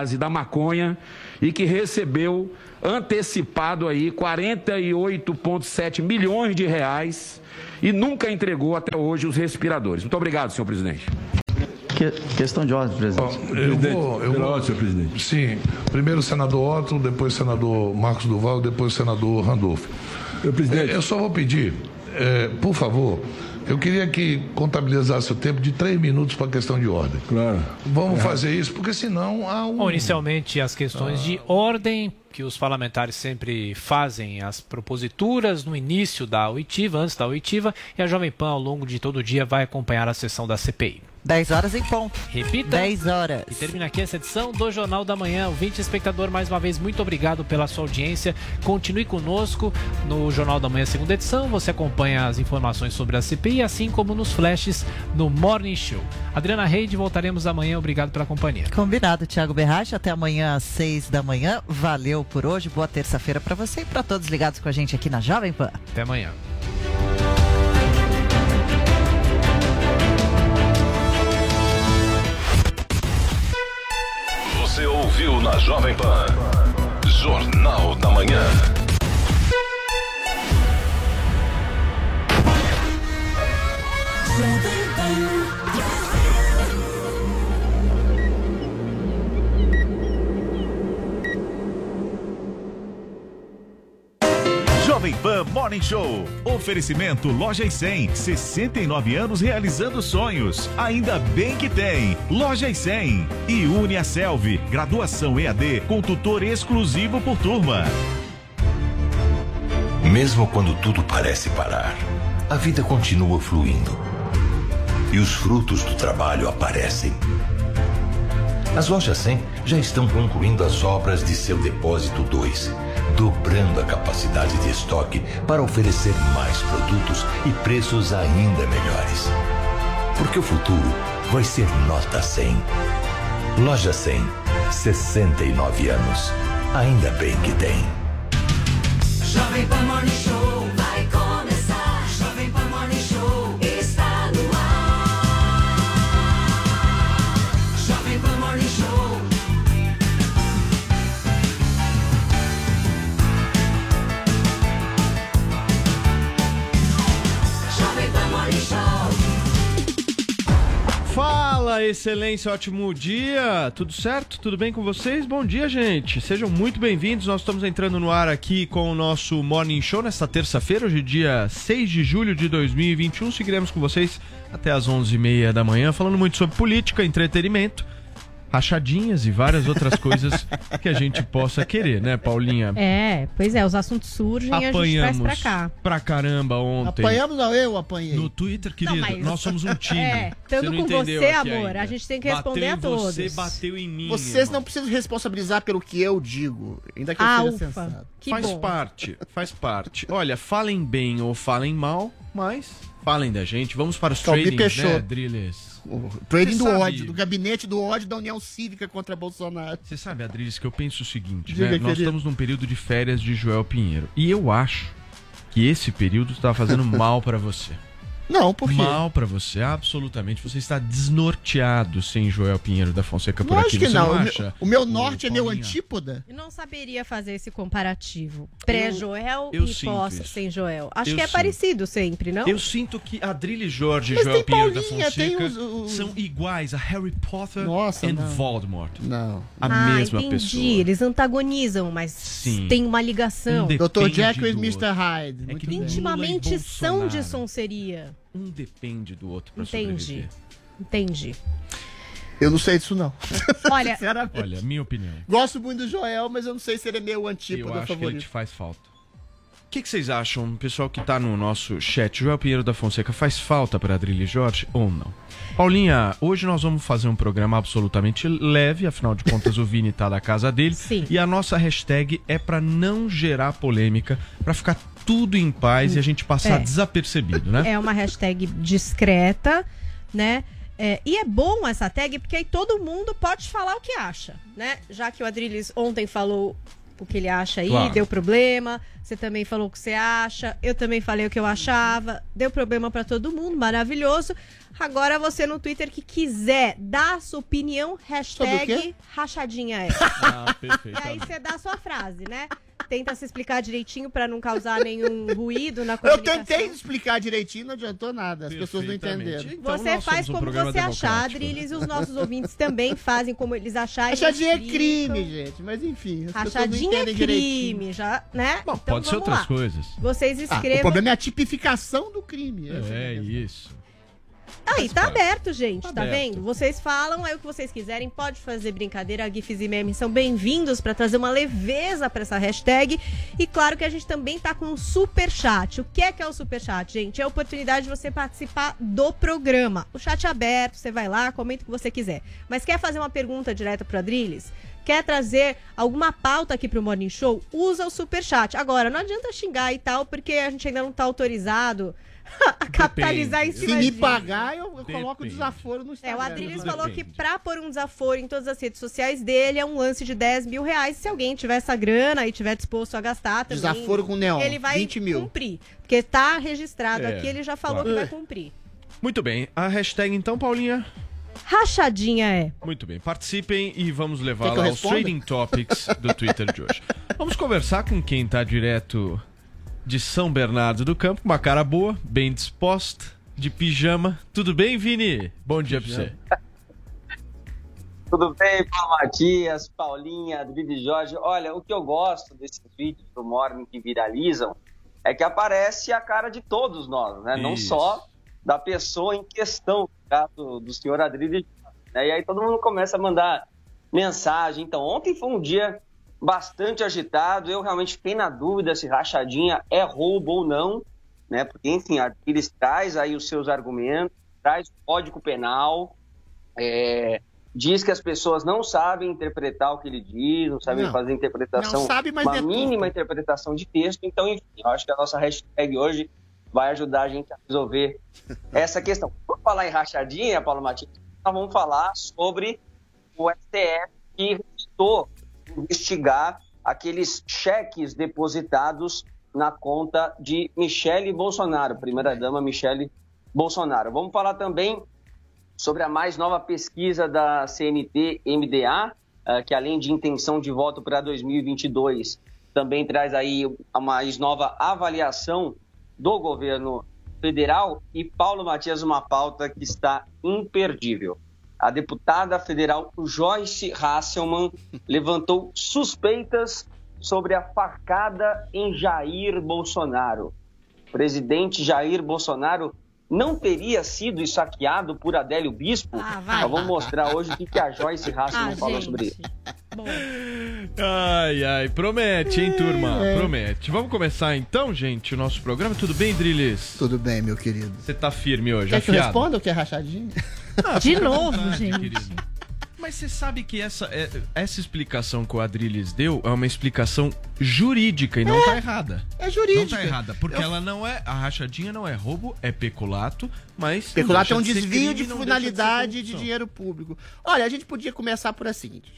base da maconha e que recebeu antecipado aí 48,7 milhões de reais e nunca entregou até hoje os respiradores. Muito obrigado, senhor presidente. Que, questão de ordem, presidente. Eu vou, eu vou, senhor presidente. Sim, primeiro o senador Otto, depois o senador Marcos Duval, depois o senador Randolph. Senhor presidente. Eu só vou pedir, é, por favor, eu queria que contabilizasse o tempo de três minutos para a questão de ordem. Claro. Vamos fazer isso, porque senão há um. Bom, inicialmente, as questões de ordem que os parlamentares sempre fazem, as proposituras no início da oitiva, antes da oitiva, e a Jovem Pan, ao longo de todo o dia, vai acompanhar a sessão da CPI. 10 horas em ponto. Repita. 10 horas. E termina aqui essa edição do Jornal da Manhã. Ouvinte espectador, mais uma vez, muito obrigado pela sua audiência. Continue conosco no Jornal da Manhã, segunda edição. Você acompanha as informações sobre a CPI, assim como nos flashes no Morning Show. Adriana Reide, voltaremos amanhã. Obrigado pela companhia. Combinado, Thiago Berrache. Até amanhã às 6 da manhã. Valeu por hoje. Boa terça-feira para você e para todos ligados com a gente aqui na Jovem Pan. Até amanhã. Você ouviu na Jovem Pan. Jornal da Manhã. Jovem Pan Morning Show. Oferecimento Loja e 100. 69 anos realizando sonhos. Ainda bem que tem. Loja e 100. E Une a Selvi. Graduação EAD com tutor exclusivo por turma. Mesmo quando tudo parece parar, a vida continua fluindo. E os frutos do trabalho aparecem. As lojas 100 já estão concluindo as obras de seu depósito 2, dobrando a capacidade de estoque para oferecer mais produtos e preços ainda melhores. Porque o futuro vai ser nota 100. Loja 100, 69 anos. Ainda bem que tem. Jovem Pan Morning Show Fala, excelência, ótimo dia. Tudo certo? Tudo bem com vocês? Bom dia, gente. Sejam muito bem-vindos. Nós estamos entrando no ar aqui com o nosso Morning Show nesta terça-feira, hoje dia 6 de julho de 2021. Seguiremos com vocês até às 11h30 da manhã, falando muito sobre política, entretenimento, rachadinhas e várias outras coisas que a gente possa querer, né, Paulinha? É, pois é, os assuntos surgem e a gente traz Apanhamos pra cá. pra caramba ontem. Apanhamos, não, eu apanhei. No Twitter, querido, mas- nós somos um time. É, estando não com entendeu você, amor, ainda. a gente tem que Bateu responder em a todos. Você bateu em mim. Vocês irmão. não precisam responsabilizar pelo que eu digo, ainda que eu Ah, seja ufa. sensato. Que faz bom. parte, faz parte. Olha, falem bem ou falem mal, mas falem da gente. Vamos para os Calbi tradings, né, Peixoto. O trading do sabe- ódio, do gabinete do ódio da União Cívica contra Bolsonaro. Você sabe, Adriles, que eu penso o seguinte, Diga, né? Nós estamos num período de férias de Joel Pinheiro. E eu acho que esse período está fazendo mal para você. Não, por quê? Mal pra você, absolutamente. Você está desnorteado sem Joel Pinheiro da Fonseca por Lógico aqui. que Você não. não O meu- acha? o meu norte é meu antípoda. Eu não saberia fazer esse comparativo. Pré-Joel e pós isso. sem Joel. Acho Eu que é sinto. parecido sempre, não? Eu sinto que Adrilho Jorge e Joel tem Pinheiro da Paulinha, tem Fonseca os- os- são iguais a Harry Potter Nossa, e não. Voldemort. Não. A ah, mesma entendi. pessoa. Eles antagonizam, mas Sim. tem uma ligação. Um Dr. Jekyll e Mr. Hyde. É Muito que nem Intimamente são de. Sonseria. Um depende do outro Entendi. sobreviver. Entendi. Eu não sei disso, não. Olha, Sinceramente. Olha, minha opinião. Gosto muito do Joel, mas eu não sei se ele é meu Eu antípoda acho que ele favorito. te faz falta. O que, que vocês acham, pessoal que tá no nosso chat? Joel Pinheiro da Fonseca faz falta para Adrilho Jorge ou não? Paulinha, hoje nós vamos fazer um programa absolutamente leve, afinal de contas o Vini tá da casa dele. Sim. E a nossa hashtag é para não gerar polêmica, para ficar tudo em paz e a gente passar É. desapercebido, né? é uma hashtag discreta, né? É, e é bom essa tag porque aí todo mundo pode falar o que acha, né? Já que o Adriles ontem falou o que ele acha aí, Claro. deu problema. Você também falou o que você acha, eu também falei o que eu achava. Deu problema pra todo mundo, maravilhoso. Agora você no Twitter que quiser dar a sua opinião, hashtag rachadinha é. Ah, E perfeito. aí você dá a sua frase, né? Tenta se explicar direitinho pra não causar nenhum ruído na Eu comunicação. tentei explicar direitinho, não adiantou nada. As pessoas não entenderam. Então, Você faz um como você achar. Drilis, e os nossos ouvintes também fazem como eles acharem. Rachadinha é crime, gente. Mas enfim, Rachadinha é direitinho. crime, já, né? Bom, Então pode ser outras lá. coisas. Vocês Ah, o escrevam. problema é a tipificação do crime. É questão. isso. Aí, tá aberto, gente, tá, aberto. vendo? Vocês falam aí o que vocês quiserem, pode fazer brincadeira, GIFs e memes são bem-vindos pra trazer uma leveza pra essa hashtag. E claro que a gente também tá com um super chat. O que é que é o super chat, gente? É a oportunidade de você participar do programa. O chat é aberto, você vai lá, comenta o que você quiser. Mas quer fazer uma pergunta direta pro Adrilles? Quer trazer alguma pauta aqui pro Morning Show? Usa o super chat. Agora, não adianta xingar e tal, porque a gente ainda não tá autorizado capitalizar em Se cima me disso. pagar, eu, eu coloco o desaforo no É, Instagram. o Adriles falou que pra pôr um desaforo em todas as redes sociais dele é um lance de 10 mil reais. Se alguém tiver essa grana e tiver disposto a gastar também. Desaforo com neon, Ele vai 20 mil. cumprir. Porque tá registrado É, aqui, ele já falou claro. que vai cumprir. Muito bem. A hashtag então, Paulinha? Rachadinha é. Muito bem. Participem e vamos lá aos? Trading Topics do Twitter de hoje. Vamos conversar com quem tá direto de São Bernardo do Campo, uma cara boa, bem disposta, de pijama. Tudo bem, Vini? Bom dia pra você. Tudo bem, Paulo Matias, Paulinha, Adriano Jorge? Olha, o que eu gosto desses vídeos do Morning que viralizam é que aparece a cara de todos nós, né? Não Isso. só da pessoa em questão, caso do senhor Adriano. Né? E aí todo mundo começa a mandar mensagem. Então, ontem foi um dia bastante agitado. Eu realmente fiquei na dúvida se rachadinha é roubo ou não, né? Porque, enfim, eles traz aí os seus argumentos, traz o código penal, é, diz que as pessoas não sabem interpretar o que ele diz, não sabem Não. fazer interpretação, sabe, uma deturpa. mínima interpretação de texto. Então, enfim, eu acho que a nossa hashtag hoje vai ajudar a gente a resolver essa questão. Por falar em rachadinha, Paulo Matias, nós vamos falar sobre o STF que rejeitou investigar aqueles cheques depositados na conta de Michele Bolsonaro, primeira-dama Michele Bolsonaro. Vamos falar também sobre a mais nova pesquisa da CNT-MDA, eh, que além de intenção de voto para 2022, também traz aí a mais nova avaliação do governo federal. E Paulo Matias, uma pauta que está imperdível. A deputada federal Joyce Hasselman levantou suspeitas sobre a facada em Jair Bolsonaro. O presidente Jair Bolsonaro não teria sido esfaqueado por Adélio Bispo? Ah, vai. Nós vamos mostrar hoje o que, que a Joyce Hasselman Ah, fala gente. sobre isso. Bom, Ai, ai, promete, hein, turma? Promete. Vamos começar então, gente, o nosso programa. Tudo bem, Drilis? Tudo bem, meu querido. Você tá firme hoje, Quer que eu afiado? responda o que é rachadinha? de novo, vontade, gente. querido. Mas você sabe que essa, é- essa explicação que o Adriles deu é uma explicação jurídica e não tá errada. É Não jurídica. tá errada, porque Eu- ela não é. A rachadinha não é roubo, é peculato, mas. não Peculato é um de desvio crime, de não finalidade de corrupção. dinheiro público. Olha, a gente podia começar por a seguinte.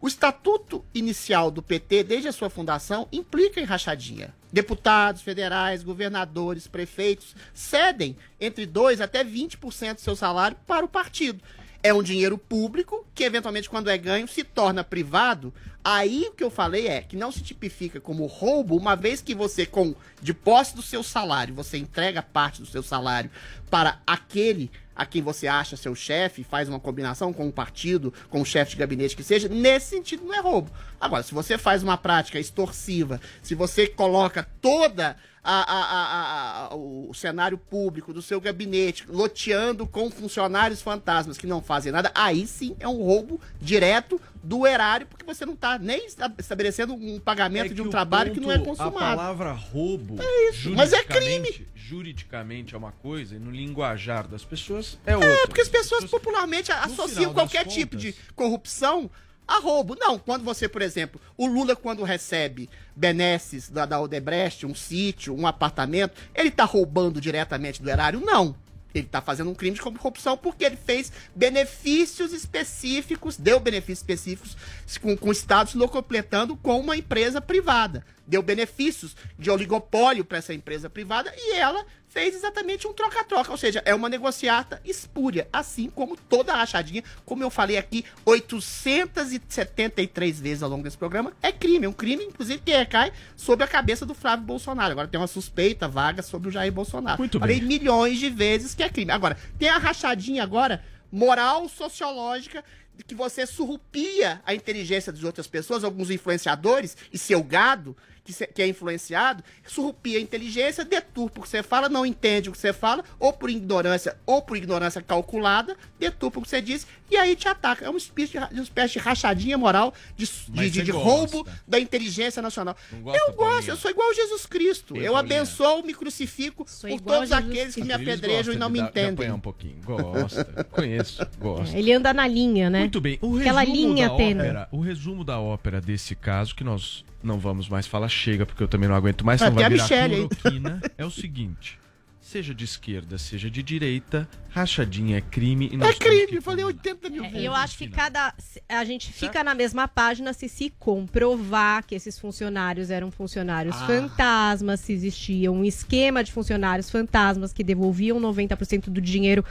O estatuto inicial do PT, desde a sua fundação, implica em rachadinha. Deputados federais, governadores, prefeitos cedem entre 2 até 20% do seu salário para o partido. É um dinheiro público que, eventualmente, quando é ganho, se torna privado. Aí o que eu falei é que não se tipifica como roubo, uma vez que você, com de posse do seu salário, você entrega parte do seu salário para aquele a quem você acha seu chefe, faz uma combinação com um partido, com um chefe de gabinete que seja, nesse sentido não é roubo. Agora, se você faz uma prática extorsiva, se você coloca toda a- a- a- o cenário público do seu gabinete loteando com funcionários fantasmas que não fazem nada, aí sim é um roubo direto do erário, porque você não está nem esta- estabelecendo um pagamento É de um trabalho que não é ponto- consumado. A palavra roubo. É isso, mas é juridicamente- Juridicamente é uma coisa e no linguajar das pessoas é outra. É, porque as pessoas popularmente associam qualquer tipo contas- de corrupção a roubo. Não, quando você, por exemplo, o Lula, quando recebe benesses da, da Odebrecht, um sítio, um apartamento, ele tá roubando diretamente do erário? Não. Ele está fazendo um crime de corrupção porque ele fez benefícios específicos, deu benefícios específicos com, com estados locupletando com uma empresa privada. Deu benefícios de oligopólio para essa empresa privada e ela fez exatamente um troca-troca, ou seja, é uma negociata espúria, assim como toda a rachadinha, como eu falei aqui 873 vezes ao longo desse programa, é crime, é um crime, inclusive, que recai sobre a cabeça do Flávio Bolsonaro. Agora tem uma suspeita vaga sobre o Jair Bolsonaro. Muito falei bem. milhões de vezes que é crime. Agora, tem a rachadinha agora, moral sociológica, de que você surrupia a inteligência das outras pessoas, alguns influenciadores e seu gado, que, se- que é influenciado, surrupia a inteligência, deturpa o que você fala, não entende o que você fala, ou por ignorância, ou por ignorância calculada, deturpa o que você diz, e aí te ataca. É uma espécie de, uma espécie de rachadinha moral, de, de, de- de roubo da inteligência nacional. gosta, eu gosto, eu sou igual Jesus Cristo. Ei, eu abençoo, me crucifico por igual todos aqueles que me apedrejam e não me entendem. um pouquinho. Gosta. Conheço. Gosta. Ele anda na linha, né? Muito bem. O Aquela resumo linha da ópera, o resumo da ópera desse caso, que nós não vamos mais falar, chega, porque eu também não aguento mais, tem vai a virar cloroquina, é o seguinte. Seja de esquerda, seja de direita, rachadinha é crime e nós É crime, falei 80 mil É, vezes. eu acho que cada. A gente fica na mesma página se se comprovar que esses funcionários eram funcionários Ah. fantasmas, se existia um esquema de funcionários fantasmas que devolviam 90% do dinheiro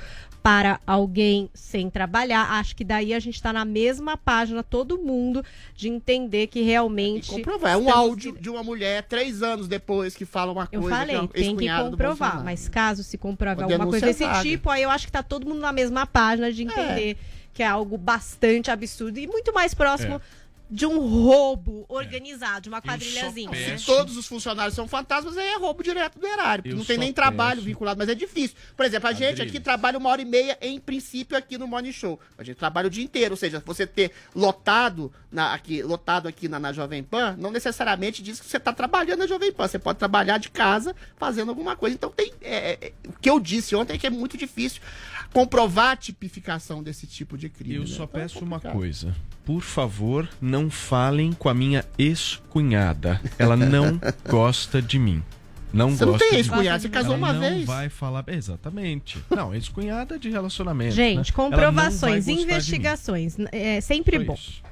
para alguém sem trabalhar. Acho que daí a gente está na mesma página, todo mundo, de entender que realmente. comprovar. É um áudio de uma mulher três anos depois que fala uma Eu coisa. falei, que é tem que comprovar. Mas caso se comprove Uma alguma coisa desse vaga. tipo, aí eu acho que tá todo mundo na mesma página de entender que é algo bastante absurdo e muito mais próximo É. de um roubo organizado, de uma quadrilhazinha. Se todos os funcionários são fantasmas, aí é roubo direto do erário. Eu não tem nem trabalho vinculado, mas é difícil. Por exemplo, a gente aqui trabalha uma hora e meia, em princípio, aqui no Morning Show. A gente trabalha o dia inteiro. Ou seja, você ter lotado, na, aqui, lotado aqui na, na Jovem Pan, não necessariamente diz que você está trabalhando na Jovem Pan. Você pode trabalhar de casa fazendo alguma coisa. Então tem. é, é, o que eu disse ontem é que é muito difícil comprovar a tipificação desse tipo de crime. Eu né? só Então é peço uma complicado. coisa. Por favor, não falem com a minha ex-cunhada. Ela não gosta de mim. Não Você não gosta tem de ex-cunhada, mim. você casou Ela uma não vez. vai falar. Exatamente. Não, ex-cunhada de relacionamento. Gente, né? Não comprovações, investigações. É sempre Foi bom. isso.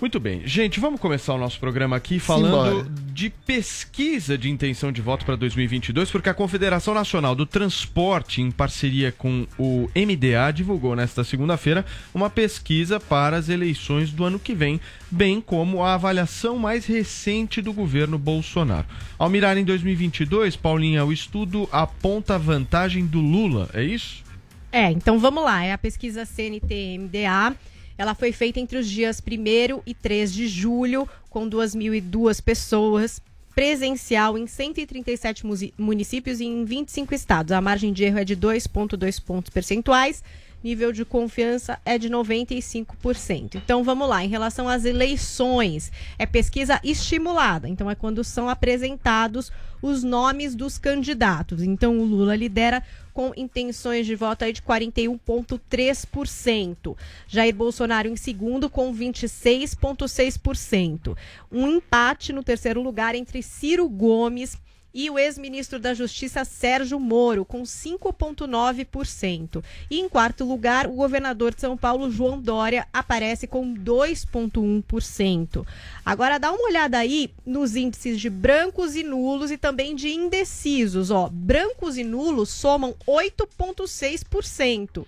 Muito bem. Gente, vamos começar o nosso programa aqui falando Simbora. de pesquisa de intenção de voto para 2022, porque a Confederação Nacional do Transporte, em parceria com o MDA, divulgou nesta segunda-feira uma pesquisa para as eleições do ano que vem, bem como a avaliação mais recente do governo Bolsonaro. Ao mirar em 2022, Paulinha, o estudo aponta a vantagem do Lula, é isso? É, então vamos lá. É a pesquisa CNT-MDA. Ela foi feita entre os dias 1 e 3 de julho, com 2.002 pessoas, presencial em 137 musi- municípios e em 25 estados. A margem de erro é de 2,2 pontos percentuais. Nível de confiança é de 95%. Então vamos lá, em relação às eleições, é pesquisa estimulada. Então é quando são apresentados os nomes dos candidatos. Então o Lula lidera com intenções de voto aí de 41,3%. Jair Bolsonaro em segundo com 26,6%. Um empate no terceiro lugar entre Ciro Gomes e o ex-ministro da Justiça Sérgio Moro, com 5,9%. E em quarto lugar, o governador de São Paulo, João Dória, aparece com 2,1%. Agora dá uma olhada aí nos índices de brancos e nulos e também de indecisos. Ó, brancos e nulos somam 8,6%.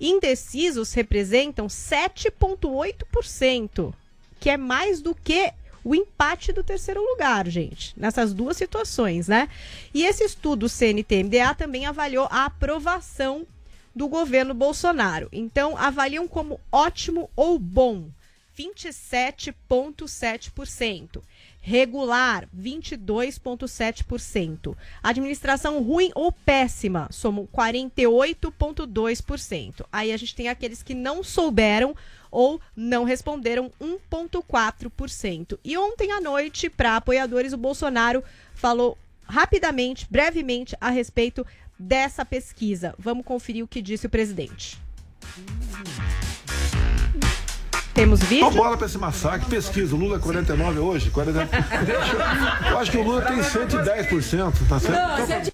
Indecisos representam 7,8%, que é mais do que o empate do terceiro lugar, gente, nessas duas situações, né? E esse estudo CNT-MDA também avaliou a aprovação do governo Bolsonaro. Então, avaliam como ótimo ou bom, 27,7%. Regular, 22,7%. Administração ruim ou péssima, somam 48,2%. Aí a gente tem aqueles que não souberam ou não responderam 1,4%. E ontem à noite, para apoiadores, o Bolsonaro falou rapidamente, brevemente, a respeito dessa pesquisa. Vamos conferir o que disse o presidente. Temos vídeo? Então bola pra esse massacre, pesquisa. O Lula é 49 hoje? 49. Deixa, eu acho que o Lula tem 110%, tá certo? Não, Então,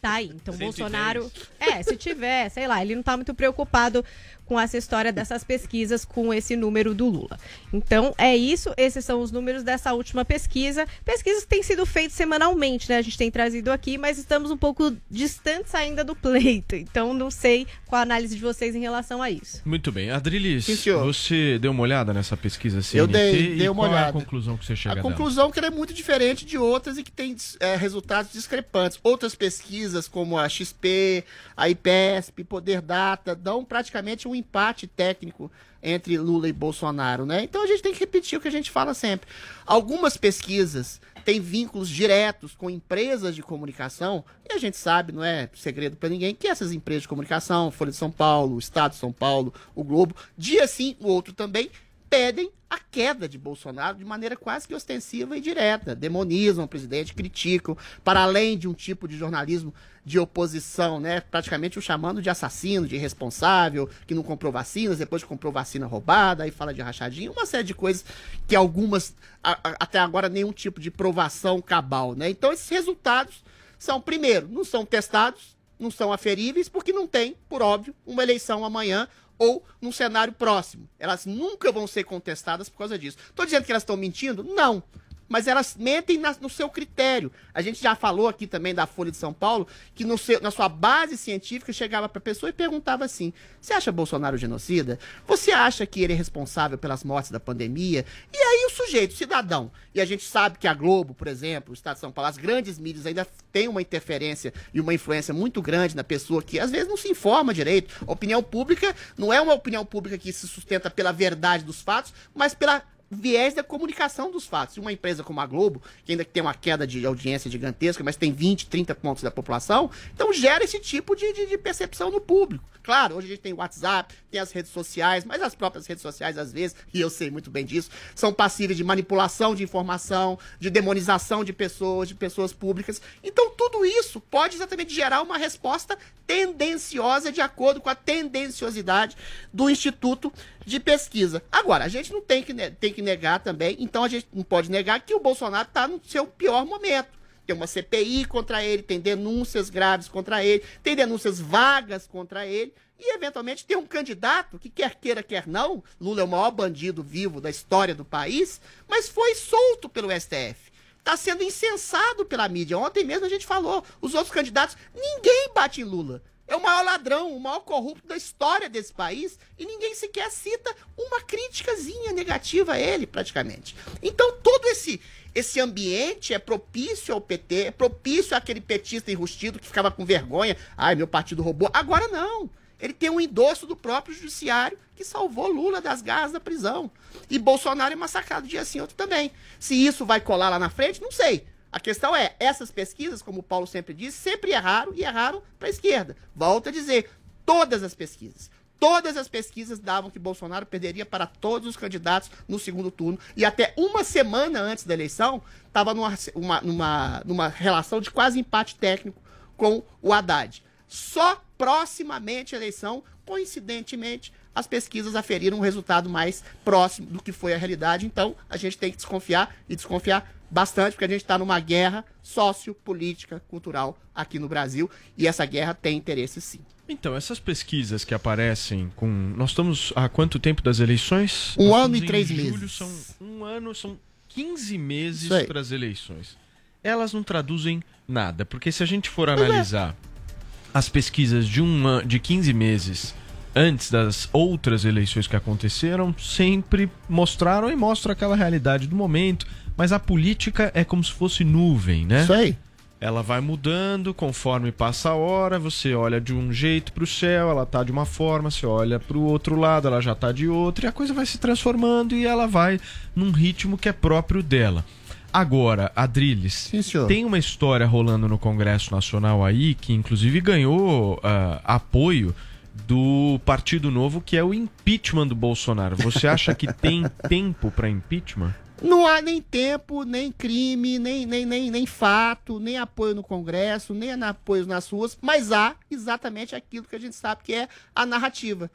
Tá aí. Então, 110. Bolsonaro. É, se tiver, sei lá, ele não tá muito preocupado com essa história dessas pesquisas com esse número do Lula. Então, é isso. Esses são os números dessa última pesquisa. Pesquisas que têm sido feitas semanalmente, né? A gente tem trazido aqui, mas estamos um pouco distantes ainda do pleito. Então, não sei qual a análise de vocês em relação a isso. Muito bem. Adrilis, Sim, você deu uma olhada nessa pesquisa CNT? Eu dei- e dei uma qual é a olhada. conclusão que você chega A dela? conclusão é que ela é muito diferente de outras e que tem é, resultados discrepantes. Outras pesquisas, como a XP, a IPESP, Poder Data, dão praticamente um empate técnico entre Lula e Bolsonaro, né? Então a gente tem que repetir o que a gente fala sempre. Algumas pesquisas têm vínculos diretos com empresas de comunicação, e a gente sabe, não é segredo para ninguém, que essas empresas de comunicação, Folha de São Paulo, Estado de São Paulo, o Globo, dia sim, o outro também, pedem a queda de Bolsonaro de maneira quase que ostensiva e direta. Demonizam o presidente, criticam, para além de um tipo de jornalismo de oposição, né? Praticamente o chamando de assassino, de irresponsável, que não comprou vacinas, depois comprou vacina roubada, aí fala de rachadinha, uma série de coisas que algumas, a- a- até agora, nenhum tipo de provação cabal, né? Então esses resultados são, primeiro, não são testados, não são aferíveis, porque não tem, por óbvio, uma eleição amanhã ou num cenário próximo. Elas nunca vão ser contestadas por causa disso. Estou dizendo que elas estão mentindo? Não. Mas elas mentem na- no seu critério. A gente já falou aqui também da Folha de São Paulo, que seu- na sua base científica chegava para a pessoa e perguntava assim: Você acha Bolsonaro genocida? Você acha que ele é responsável pelas mortes da pandemia? E aí o sujeito, o cidadão, e a gente sabe que a Globo, por exemplo, o Estado de São Paulo, as grandes mídias ainda têm uma interferência e uma influência muito grande na pessoa que às vezes não se informa direito. A opinião pública não é uma opinião pública que se sustenta pela verdade dos fatos, mas pela viés da comunicação dos fatos. Uma empresa como a Globo, que ainda tem uma queda de audiência gigantesca, mas tem 20, 30 pontos da população, então gera esse tipo de, de- de percepção no público. Claro, hoje a gente tem o WhatsApp, tem as redes sociais, mas as próprias redes sociais, às vezes, e eu sei muito bem disso, são passíveis de manipulação de informação, de demonização de pessoas, de pessoas públicas. Então, tudo isso pode exatamente gerar uma resposta tendenciosa de acordo com a tendenciosidade do Instituto de Pesquisa. Agora, a gente não tem que, tem que negar também, então a gente não pode negar que o Bolsonaro está no seu pior momento. Tem uma CPI contra ele, tem denúncias graves contra ele, tem denúncias vagas contra ele, e eventualmente tem um candidato que quer queira, quer não, Lula é o maior bandido vivo da história do país, mas foi solto pelo STF. Está sendo incensado pela mídia. Ontem mesmo a gente falou, os outros candidatos, ninguém bate em Lula. Maior ladrão, o maior corrupto da história desse país e ninguém sequer cita uma críticazinha negativa a ele, praticamente. Então todo esse esse ambiente é propício ao PT, é propício àquele petista enrustido que ficava com vergonha. Ai, meu partido roubou. Agora não. Ele tem um endosso do próprio judiciário que salvou Lula das garras da prisão. E Bolsonaro é massacrado dia sim, outro também. Se isso vai colar lá na frente, não sei. A questão é, essas pesquisas, como o Paulo sempre diz, sempre erraram e erraram para a esquerda. Volto a dizer, todas as pesquisas. Todas as pesquisas davam que Bolsonaro perderia para todos os candidatos no segundo turno. E até uma semana antes da eleição, estava numa, uma- numa, numa relação de quase empate técnico com o Haddad. Só proximamente à eleição, coincidentemente, as pesquisas aferiram um resultado mais próximo do que foi a realidade. Então, a gente tem que desconfiar e desconfiar bastante, porque a gente está numa guerra sociopolítica, cultural aqui no Brasil. E essa guerra tem interesse sim. Então, essas pesquisas que aparecem com. Nós estamos há quanto tempo das eleições? Um Nós ano e três julho, meses. São um ano, são 15 meses para as eleições. Elas não traduzem nada, porque se a gente for é. analisar as pesquisas de, uma, de 15 meses antes das outras eleições que aconteceram, sempre mostraram e mostram aquela realidade do momento, mas a política é como se fosse nuvem, né? Isso aí. Ela vai mudando conforme passa a hora, você olha de um jeito pro céu, ela tá de uma forma, você olha pro outro lado, ela já tá de outra, e a coisa vai se transformando e ela vai num ritmo que é próprio dela. Agora, Adriles, tem uma história rolando no Congresso Nacional aí, que inclusive ganhou ah, apoio do Partido Novo, que é o impeachment do Bolsonaro. Você acha que tem tempo para impeachment? Não há nem tempo, nem crime, nem, nem, nem, nem fato, nem apoio no Congresso, nem apoio nas ruas, mas há exatamente aquilo que a gente sabe que é a narrativa.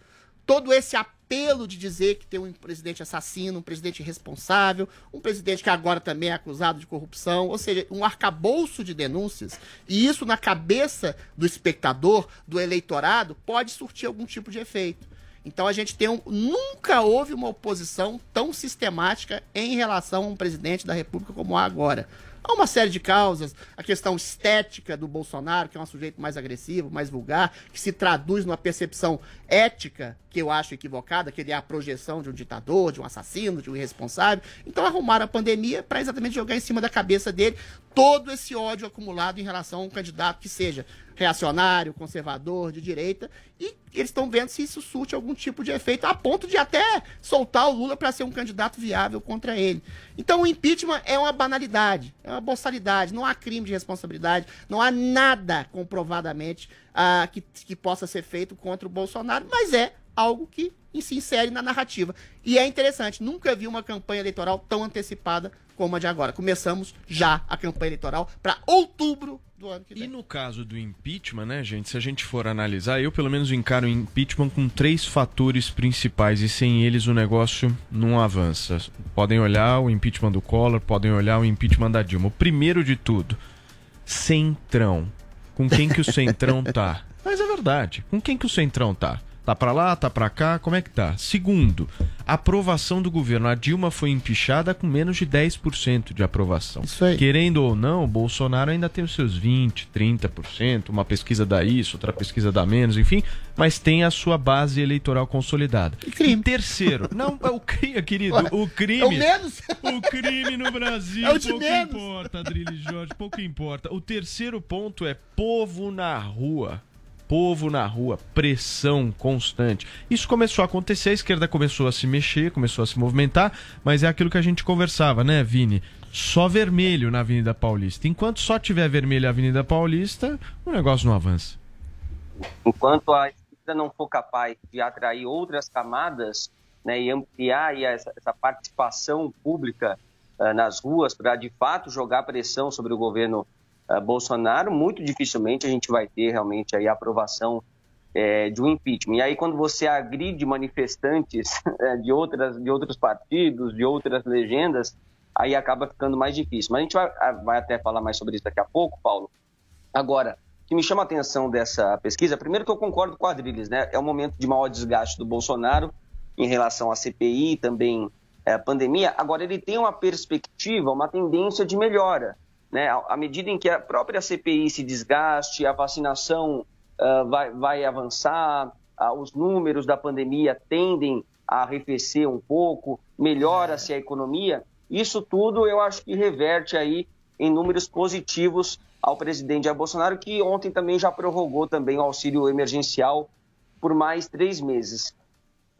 Todo esse apelo de dizer que tem um presidente assassino, um presidente irresponsável, um presidente que agora também é acusado de corrupção, ou seja, um arcabouço de denúncias, e isso na cabeça do espectador, do eleitorado, pode surtir algum tipo de efeito. Então a gente tem um. Nunca houve uma oposição tão sistemática em relação a um presidente da República como há agora. Há uma série de causas, a questão estética do Bolsonaro, que é um sujeito mais agressivo, mais vulgar, que se traduz numa percepção ética, que eu acho equivocada, que ele é a projeção de um ditador, de um assassino, de um irresponsável. Então arrumaram a pandemia para exatamente jogar em cima da cabeça dele todo esse ódio acumulado em relação a um candidato que seja reacionário, conservador, de direita, e eles estão vendo se isso surte algum tipo de efeito, a ponto de até soltar o Lula para ser um candidato viável contra ele. Então o impeachment é uma banalidade, é uma boçalidade, não há crime de responsabilidade, não há nada comprovadamente ah, que, que possa ser feito contra o Bolsonaro, mas é algo que se insere na narrativa. E é interessante, nunca vi uma campanha eleitoral tão antecipada como a de agora. Começamos já a campanha eleitoral para outubro do ano que vem. E no caso do impeachment, né, gente, se a gente for analisar, eu pelo menos encaro o impeachment com três fatores principais e sem eles o negócio não avança. Podem olhar o impeachment do Collor, podem olhar o impeachment da Dilma. O primeiro de tudo, Centrão. Com quem que o Centrão tá? Mas é verdade. Com quem que o Centrão tá? Tá pra lá, tá pra cá, como é que tá? Segundo, aprovação do governo. A Dilma foi empichada com menos de 10% de aprovação. Isso aí. Querendo ou não, o Bolsonaro ainda tem os seus 20, 30%, uma pesquisa dá isso, outra pesquisa dá menos, enfim, mas tem a sua base eleitoral consolidada. E crime. terceiro, não, é o crime, querido, Ué, o crime. é o menos. O crime no Brasil, É o de pouco menos. importa, Adrilles Jorge, pouco importa. O terceiro ponto é povo na rua. Povo na rua, pressão constante. Isso começou a acontecer, a esquerda começou a se mexer, começou a se movimentar, mas é aquilo que a gente conversava, né, Vini? Só vermelho na Avenida Paulista. Enquanto só tiver vermelho na Avenida Paulista, o negócio não avança. enquanto a esquerda não for capaz de atrair outras camadas né, e ampliar essa, essa participação pública ah, nas ruas para de fato jogar pressão sobre o governo Bolsonaro, muito dificilmente a gente vai ter realmente aí a aprovação eh, de um impeachment. E aí quando você agride manifestantes eh, de, outras, de outros partidos, de outras legendas, aí acaba ficando mais difícil. Mas a gente vai, ah, vai até falar mais sobre isso daqui a pouco, Paulo. Agora, o que me chama a atenção dessa pesquisa, primeiro que eu concordo com o Adriles, né? É um momento de maior desgaste do Bolsonaro em relação à CPI, também é, pandemia. Agora, ele tem uma perspectiva, uma tendência de melhora. Né? À medida em que a própria CPI se desgaste, a vacinação ah, vai, vai avançar, ah, os números da pandemia tendem a arrefecer um pouco, melhora-se a economia, isso tudo eu acho que reverte aí em números positivos ao presidente Jair Bolsonaro, que ontem também já prorrogou também o auxílio emergencial por mais três meses.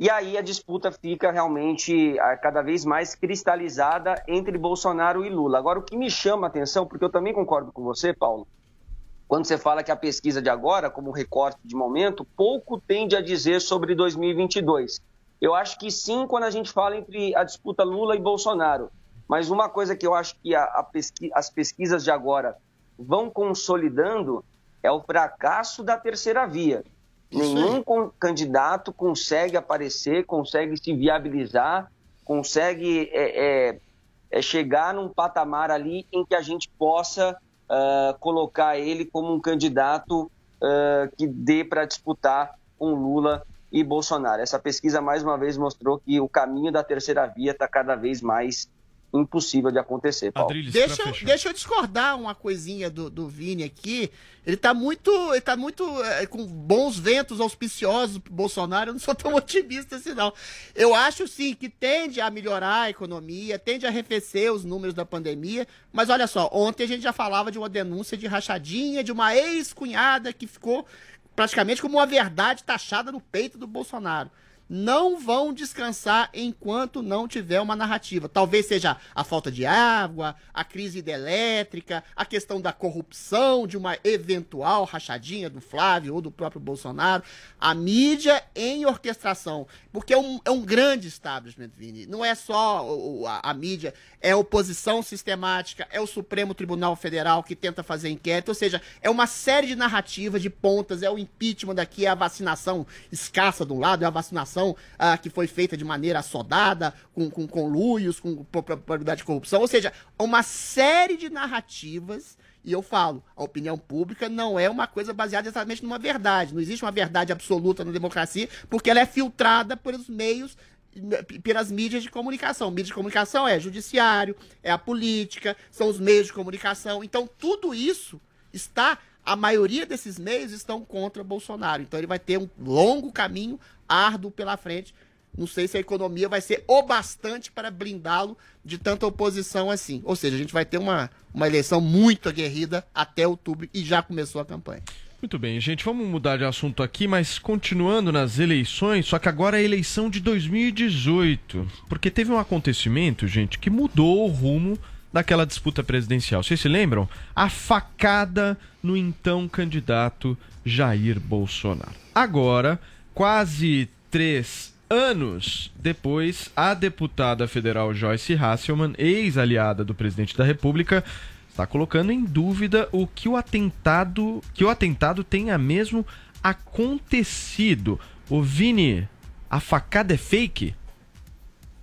E aí a disputa fica realmente ah, cada vez mais cristalizada entre Bolsonaro e Lula. Agora, o que me chama a atenção, porque eu também concordo com você, Paulo, quando você fala que a pesquisa de agora, como recorte de momento, pouco tende a dizer sobre 2022. Eu acho que sim, quando a gente fala entre a disputa Lula e Bolsonaro. Mas uma coisa que eu acho que a- a pesqui- as pesquisas de agora vão consolidando é o fracasso da terceira via. Nenhum candidato consegue aparecer, consegue se viabilizar, consegue é, é, é chegar num patamar ali em que a gente possa ah, colocar ele como um candidato ah, que dê para disputar com Lula e Bolsonaro. Essa pesquisa mais uma vez mostrou que o caminho da terceira via está cada vez mais impossível de acontecer, Paulo. Deixa, eu- deixa eu discordar uma coisinha do, do Vini aqui. Ele tá muito. Ele tá muito é, com bons ventos auspiciosos pro Bolsonaro. Eu não sou tão otimista assim, não. Eu acho sim que tende a melhorar a economia, tende a arrefecer os números da pandemia. Mas olha só, ontem a gente já falava de uma denúncia de rachadinha de uma ex-cunhada que ficou praticamente como uma verdade taxada no peito do Bolsonaro. Não vão descansar enquanto não tiver uma narrativa. Talvez seja a falta de água, a crise hidrelétrica, a questão da corrupção, de uma eventual rachadinha do Flávio ou do próprio Bolsonaro. A mídia em orquestração. Porque é um, é um grande establishment, Vini. Não é só a, a mídia, é oposição sistemática, é o Supremo Tribunal Federal que tenta fazer inquérito. Ou seja, é uma série de narrativas, de pontas, é o impeachment daqui, é a vacinação escassa de um lado, é a vacinação ah, que foi feita de maneira assodada, com, com conluios, com pro- probabilidade de corrupção. Ou seja, uma série de narrativas. E eu falo, a opinião pública não é uma coisa baseada exatamente numa verdade. Não existe uma verdade absoluta na democracia, porque ela é filtrada pelos meios pelas mídias de comunicação. Mídia de comunicação é judiciário, é a política, são os meios de comunicação. Então, tudo isso está. A maioria desses meios estão contra Bolsonaro. Então, ele vai ter um longo caminho árduo pela frente. Não sei se a economia vai ser o bastante para blindá-lo de tanta oposição assim. Ou seja, a gente vai ter uma, uma eleição muito aguerrida até outubro e já começou a campanha. Muito bem, gente, vamos mudar de assunto aqui, mas continuando nas eleições, só que agora é a eleição de 2018. Porque teve um acontecimento, gente, que mudou o rumo daquela disputa presidencial. Vocês se lembram? A facada no então candidato Jair Bolsonaro. Agora, quase três anos depois, a deputada federal Joyce Hasselman, ex-aliada do presidente da República, está colocando em dúvida o que o atentado, que o atentado tenha mesmo acontecido. O Vini, a facada é fake?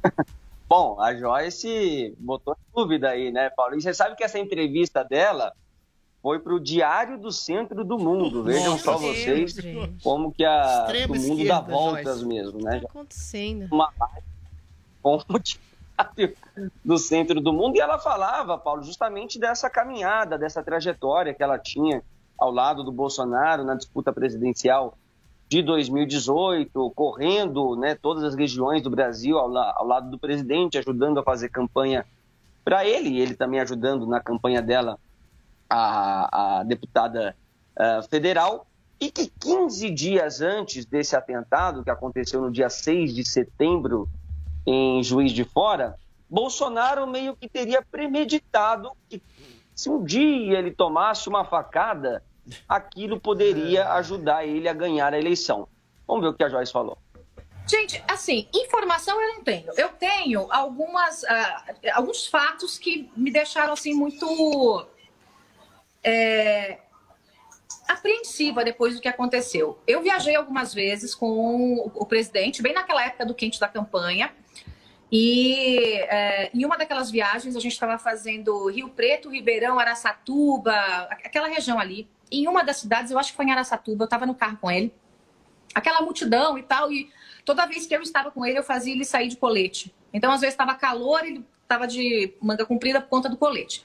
Bom, a Joyce botou dúvida aí, né, Paulo? E você sabe que essa entrevista dela foi para o Diário do Centro do Mundo. Vejam Nossa só vocês como que a, Extrema o mundo dá voltas Joyce. mesmo, né? Tá acontecendo? Uma live com o Diário do Centro do Mundo e ela falava, Paulo, justamente dessa caminhada, dessa trajetória que ela tinha ao lado do Bolsonaro na disputa presidencial de 2018, correndo né, todas as regiões do Brasil ao, la- ao lado do presidente, ajudando a fazer campanha para ele, e ele também ajudando na campanha dela, a, a deputada ah, federal, e que 15 dias antes desse atentado, que aconteceu no dia 6 de setembro em Juiz de Fora, Bolsonaro meio que teria premeditado que se um dia ele tomasse uma facada, aquilo poderia ajudar ele a ganhar a eleição. Vamos ver o que a Joyce falou. Gente, assim, informação eu não tenho. Eu tenho algumas, ah, alguns fatos que me deixaram assim muito é, apreensiva depois do que aconteceu. Eu viajei algumas vezes com o, presidente, bem naquela época do quente da campanha. E é, em uma daquelas viagens a gente estava fazendo Rio Preto, Ribeirão, Araçatuba, aquela região ali. Em uma das cidades, eu acho que foi em Araçatuba, eu estava no carro com ele aquela multidão e tal. E toda vez que eu estava com ele, eu fazia ele sair de colete. Então, às vezes, estava calor, ele estava de manga comprida por conta do colete.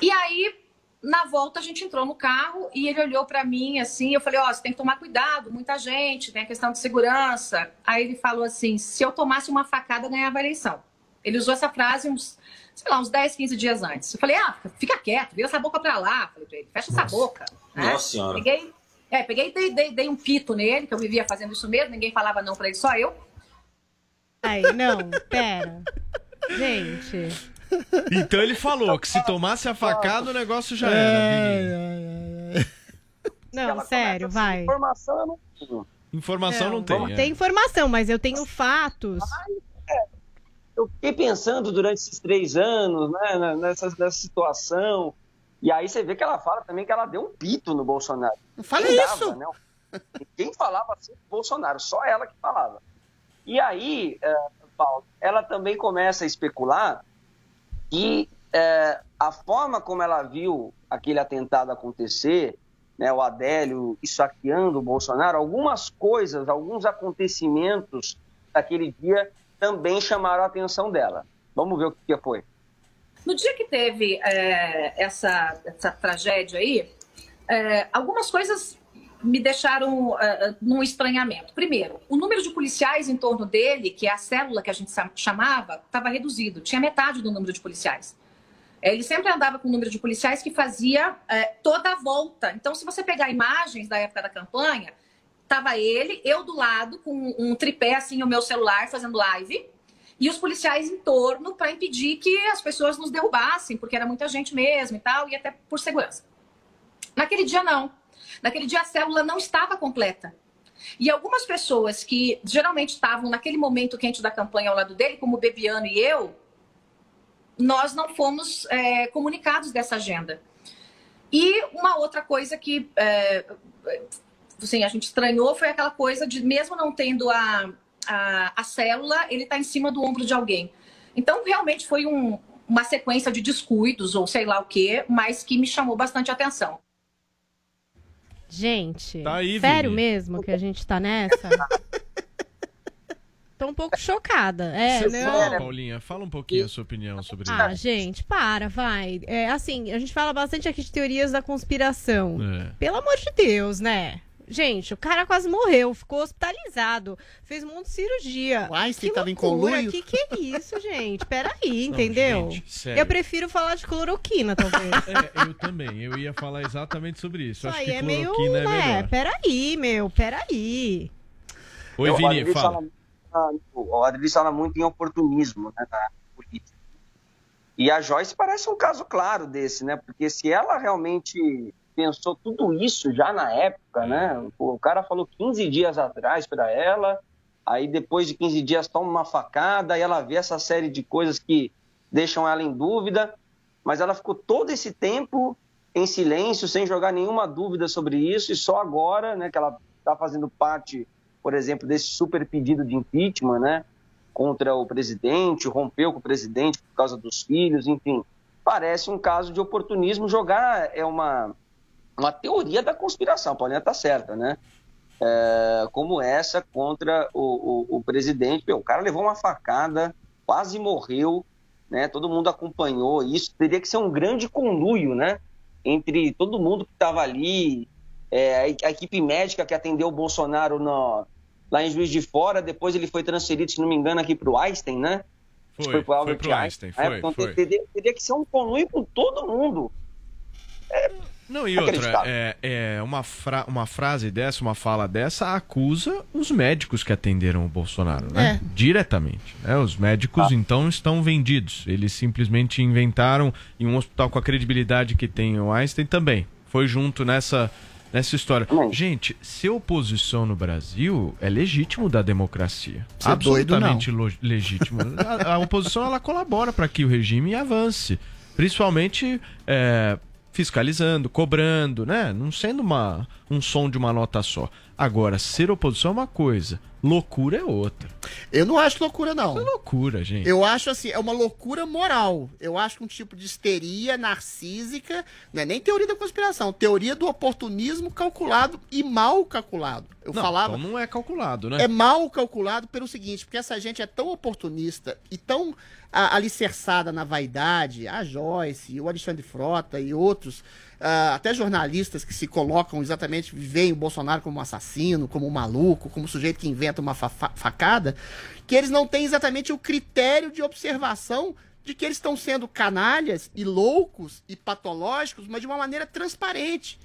E aí, na volta, a gente entrou no carro e ele olhou para mim assim. Eu falei: Ó, você tem que tomar cuidado, muita gente, tem a questão de segurança. Aí ele falou assim: se eu tomasse uma facada, ganhava a eleição. Ele usou essa frase uns, sei lá, uns 10, 15 dias antes. Eu falei: ah, fica quieto, vira essa boca pra lá. Falei pra ele: fecha essa boca. né? Nossa Senhora. Peguei, é, peguei e dei, dei, dei um pito nele, que eu vivia fazendo isso mesmo, ninguém falava não pra ele, só eu. Ai, não, pera. Gente. Então ele falou que se tomasse a facada o negócio já era. Vini. Não, sério, vai. Informação eu não tenho. Informação não, tem. é. Tem informação, mas eu tenho fatos. Eu fiquei pensando durante esses três anos, né, na- nessa, nessa situação. E aí você vê que ela fala também que ela deu um pito no Bolsonaro. Não fala Quem isso! dava, né? Quem falava assim do Bolsonaro? Só ela que falava. E aí, eh, Paulo, ela também começa a especular que eh, a forma como ela viu aquele atentado acontecer, né, o Adélio esfaqueando o Bolsonaro, algumas coisas, alguns acontecimentos daquele dia também chamaram a atenção dela. Vamos ver o que que foi. No dia que teve é, essa, essa tragédia aí, é, algumas coisas me deixaram é, num estranhamento. Primeiro, o número de policiais em torno dele, que é a célula que a gente chamava, estava reduzido. Tinha metade do número de policiais. É, Ele sempre andava com o número de policiais que fazia é, toda a volta. Então, se você pegar imagens da época da campanha, tava ele, eu do lado, com um tripé assim, o meu celular, fazendo live, e os policiais em torno para impedir que as pessoas nos derrubassem, porque era muita gente mesmo e tal, e até por segurança. Naquele dia, não. Naquele dia, a célula não estava completa. E algumas pessoas que geralmente estavam naquele momento quente da campanha ao lado dele, como Bebiano e eu, nós não fomos é, comunicados dessa agenda. E uma outra coisa que é, assim, a gente estranhou foi aquela coisa de, mesmo não tendo a, a, a célula, ele está em cima do ombro de alguém. Então, realmente foi um, uma sequência de descuidos, ou sei lá o quê, mas que me chamou bastante atenção. Gente, Tá aí, sério mesmo que a gente tá nessa? Tô um pouco chocada. É, não. fala, Paulinha, fala um pouquinho a sua opinião sobre Ah, isso. gente, para, vai. É, assim, a gente fala bastante aqui de teorias da conspiração. É. Pelo amor de Deus, né? Gente, o cara quase morreu, ficou hospitalizado, fez um monte de cirurgia. O Einstein que tava em conluio. Que que é isso, gente? Peraí, entendeu? gente, eu prefiro falar de cloroquina, talvez. É, eu também. Eu ia falar exatamente sobre isso. Isso Acho aí que é meio, cloroquina é né? melhor. Peraí, meu, peraí. Oi, o Vini, Adriles fala. muito na- o Adriles fala muito em oportunismo né, na política. E a Joyce parece um caso claro desse, né? Porque se ela realmente pensou tudo isso já na época, né? O cara falou 15 dias atrás para ela, aí depois de 15 dias toma uma facada, aí ela vê essa série de coisas que deixam ela em dúvida, mas ela ficou todo esse tempo em silêncio, sem jogar nenhuma dúvida sobre isso, e só agora, né, que ela está fazendo parte, por exemplo, desse super pedido de impeachment, né, contra o presidente, rompeu com o presidente por causa dos filhos, enfim, parece um caso de oportunismo. Jogar é uma, uma teoria da conspiração, a Paulinha está certa, né? É, como essa contra o, o, o presidente. Meu, o cara levou uma facada, quase morreu, né? Todo mundo acompanhou isso. Teria que ser um grande conluio, né? Entre todo mundo que estava ali, é, a equipe médica que atendeu o Bolsonaro no- lá em Juiz de Fora, depois ele foi transferido, se não me engano, aqui para o Einstein, né? Foi, foi Albert pro Einstein, né? foi, foi. Teria, teria que ser um conluio com todo mundo. Não, e outra, é, é uma, fra- uma frase dessa, uma fala dessa, acusa os médicos que atenderam o Bolsonaro, né? Diretamente. né? Os médicos, então, estão vendidos. Eles simplesmente inventaram, em um hospital com a credibilidade que tem o Einstein também. Foi junto nessa, nessa história. Gente, ser oposição no Brasil é legítimo da democracia. Doido, não. Absolutamente lo- legítimo. a, a oposição, ela colabora para que o regime avance. Principalmente é, fiscalizando, cobrando, né? Não sendo uma, um som de uma nota só. Agora, ser oposição é uma coisa, loucura é outra. Eu não acho loucura, não. É loucura, gente. Eu acho assim, é uma loucura moral. Eu acho que um tipo de histeria narcísica, não é nem teoria da conspiração, teoria do oportunismo calculado e mal calculado. Eu não, falava. Então não é calculado, né? É mal calculado pelo seguinte, porque essa gente é tão oportunista e tão alicerçada na vaidade, a Joyce, o Alexandre Frota e outros, ah, até jornalistas que se colocam exatamente, veem o Bolsonaro como um assassino, como um maluco, como um sujeito que inventa uma fa- facada, que eles não têm exatamente o critério de observação de que eles estão sendo canalhas e loucos e patológicos, mas de uma maneira transparente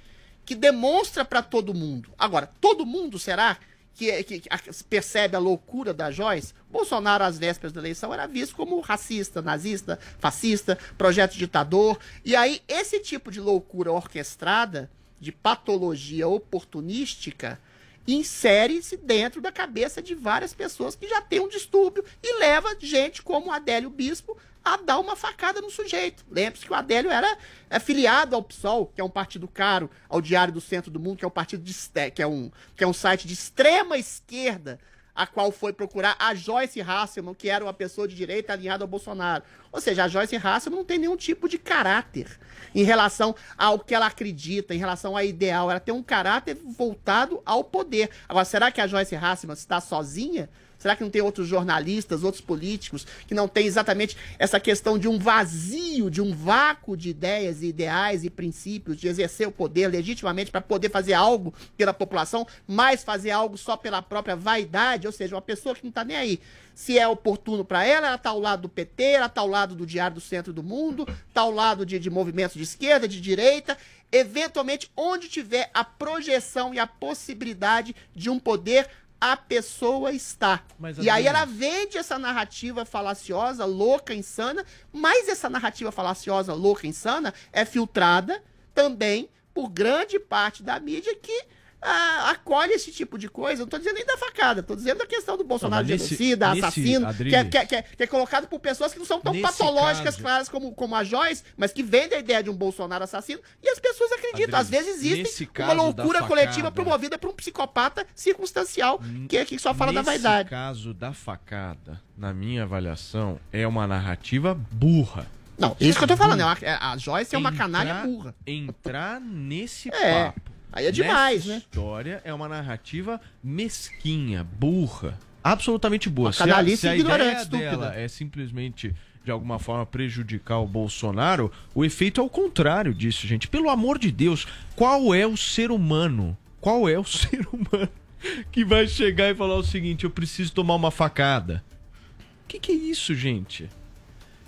que demonstra para todo mundo. Agora, todo mundo será que, que- que percebe a loucura da Joyce? Bolsonaro, às vésperas da eleição, era visto como racista, nazista, fascista, projeto ditador. E aí, esse tipo de loucura orquestrada, de patologia oportunística, insere-se dentro da cabeça de várias pessoas que já têm um distúrbio e leva gente como Adélio Bispo a dar uma facada no sujeito. Lembre-se que o Adélio era é, filiado ao PSOL, que é um partido caro, ao Diário do Centro do Mundo, que é um partido de, que é um, que é um site de extrema esquerda, a qual foi procurar a Joyce Hasselman, que era uma pessoa de direita alinhada ao Bolsonaro. Ou seja, a Joyce Hasselman não tem nenhum tipo de caráter em relação ao que ela acredita, em relação ao ideal. Ela tem um caráter voltado ao poder. Agora, será que a Joyce Hasselman está sozinha? Será que não tem outros jornalistas, outros políticos que não tem exatamente essa questão de um vazio, de um vácuo de ideias e ideais e princípios, de exercer o poder legitimamente para poder fazer algo pela população, mas fazer algo só pela própria vaidade, ou seja, uma pessoa que não está nem aí. Se é oportuno para ela, ela está ao lado do PT, ela está ao lado do Diário do Centro do Mundo, está ao lado de, de movimentos de esquerda, de direita, eventualmente onde tiver a projeção e a possibilidade de um poder a pessoa está. Mas, e aí ela vende essa narrativa falaciosa, louca, insana, mas essa narrativa falaciosa, louca, insana é filtrada também por grande parte da mídia que ah, acolhe esse tipo de coisa. Não tô dizendo nem da facada, tô dizendo da questão do Bolsonaro Não, nesse- genocida, nesse, assassino, Adriles- que é, que, é, que, é, que é colocado por pessoas que não são tão Nesse patológicas caso- claras como, como a Joyce, mas que vendem a ideia de um Bolsonaro assassino e as pessoas acreditam. Às vezes nesse existe uma loucura facada- coletiva promovida por um psicopata circunstancial que é que só fala da Nesse vaidade. caso da facada, na minha avaliação, é uma narrativa burra. Não, isso que eu tô falando. é é- a Joyce é uma canalha burra. Entrar nesse É, papo. Aí é demais, nessa né? história é uma narrativa mesquinha, burra. Absolutamente burra. Se a, se a ignorante, ideia estúpida. dela é simplesmente, de alguma forma, prejudicar o Bolsonaro, o efeito é o contrário disso, gente. Pelo amor de Deus, qual é o ser humano? Qual é o ser humano que vai chegar e falar o seguinte: eu preciso tomar uma facada? O que, que é isso, gente?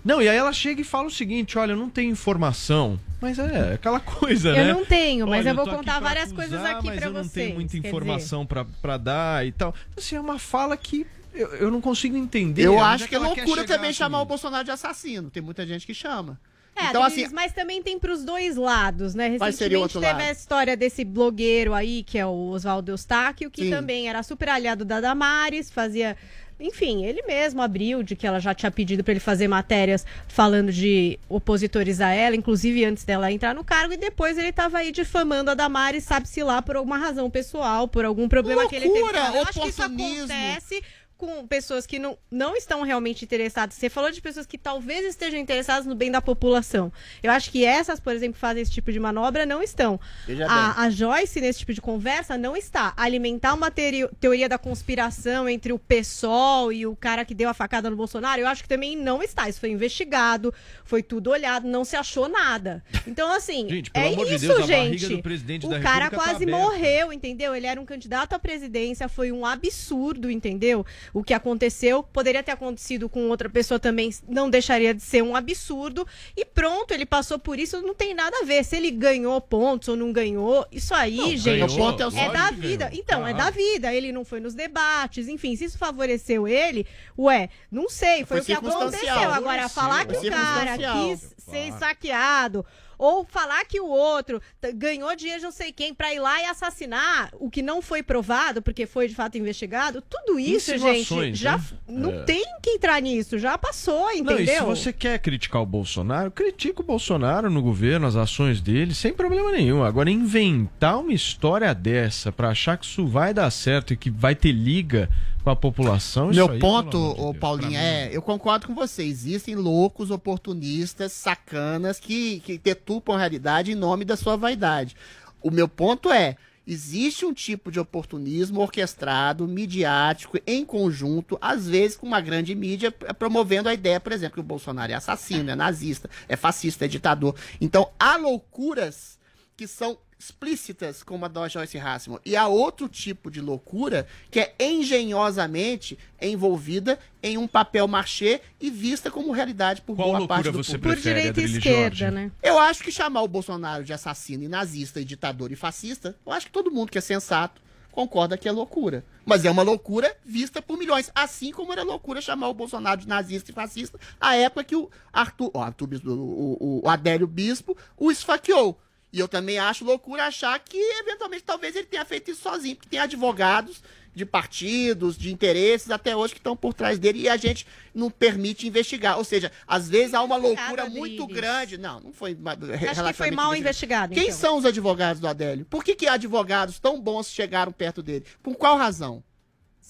Não, e aí ela chega e fala o seguinte: olha, eu não tenho informação. Mas é aquela coisa, Eu né? não tenho, mas Olha, eu vou aqui contar várias coisas aqui mas pra eu não vocês. tenho muita informação pra, pra dar e tal. Assim, é uma fala que eu, eu não consigo entender. Eu acho é que é loucura também chamar o? Bolsonaro de assassino. Tem muita gente que chama. É, então, assim, mas também tem pros dois lados, né? Recentemente outro teve lado? a história desse blogueiro aí, que é o Oswaldo Eustáquio, que Sim. também era super aliado da Damares, fazia... Enfim, ele mesmo abriu de que ela já tinha pedido pra ele fazer matérias falando de opositores a ela, inclusive antes dela entrar no cargo, e depois ele tava aí difamando a Damares, sabe-se lá, por alguma razão pessoal, por algum problema que ele teve. Loucura. Eu acho que isso oportunismo. acontece com pessoas que não, não estão realmente interessadas. Você falou de pessoas que talvez estejam interessadas no bem da população. Eu acho que essas, por exemplo, que fazem esse tipo de manobra, não estão. A, a Joyce, nesse tipo de conversa, não está. Alimentar uma teori- teoria da conspiração entre o PSOL e o cara que deu a facada no Bolsonaro, eu acho que também não está. Isso foi investigado, foi tudo olhado, não se achou nada. Então, assim, Gente, pelo é amor de isso, Deus, gente. do presidente o da cara República tá quase aberta. morreu, entendeu? Ele era um candidato à presidência, foi um absurdo, entendeu? O que aconteceu poderia ter acontecido com outra pessoa também, não deixaria de ser um absurdo. E pronto, ele passou por isso, não tem nada a ver. Se ele ganhou pontos ou não ganhou, isso aí, Não, gente, ganhou, ponto é o é da vida. Então, é claro. da vida. Ele não foi nos debates, enfim, se isso favoreceu ele, ué, não sei, foi, Foi o que aconteceu. Agora, falar que o cara quis ser saqueado ou falar que o outro ganhou dinheiro de não sei quem pra ir lá e assassinar o que não foi provado, porque foi de fato investigado, tudo isso, gente, já né? não É. tem que entrar nisso, já passou, Não, e se entendeu? você quer criticar o Bolsonaro, critica o Bolsonaro no governo, as ações dele, sem problema nenhum. Agora, inventar uma história dessa pra achar que isso vai dar certo e que vai ter liga com a população, Meu aí, ponto, de ô Paulinho, é, eu concordo com você. Existem loucos, oportunistas, sacanas que, que detupam a realidade em nome da sua vaidade. O meu ponto é. Existe um tipo de oportunismo orquestrado, midiático, em conjunto, às vezes com uma grande mídia, eh, promovendo a ideia, por exemplo, que o Bolsonaro é assassino, é nazista, é fascista, é ditador. Então, há loucuras que são explícitas, como a da Joyce Hasselman. E há outro tipo de loucura que é engenhosamente envolvida em um papel marchê e vista como realidade por Qual boa loucura parte do você público. Por direita e esquerda, né? Eu acho que chamar o Bolsonaro de assassino e nazista e ditador e fascista, eu acho que todo mundo que é sensato concorda que é loucura. Mas é uma loucura vista por milhões. Assim como era loucura chamar o Bolsonaro de nazista e fascista à época que o Arthur, ó, Arthur Bispo, o, o, o Adélio Bispo o esfaqueou. E eu também acho loucura achar que, eventualmente, talvez ele tenha feito isso sozinho, porque tem advogados de partidos, de interesses até hoje que estão por trás dele e a gente não permite investigar. Ou seja, às vezes há uma loucura muito grande. Não, não foi acha que foi mal investigado, Quem então? são os advogados do Adélio? Por que, que advogados tão bons chegaram perto dele? Por qual razão?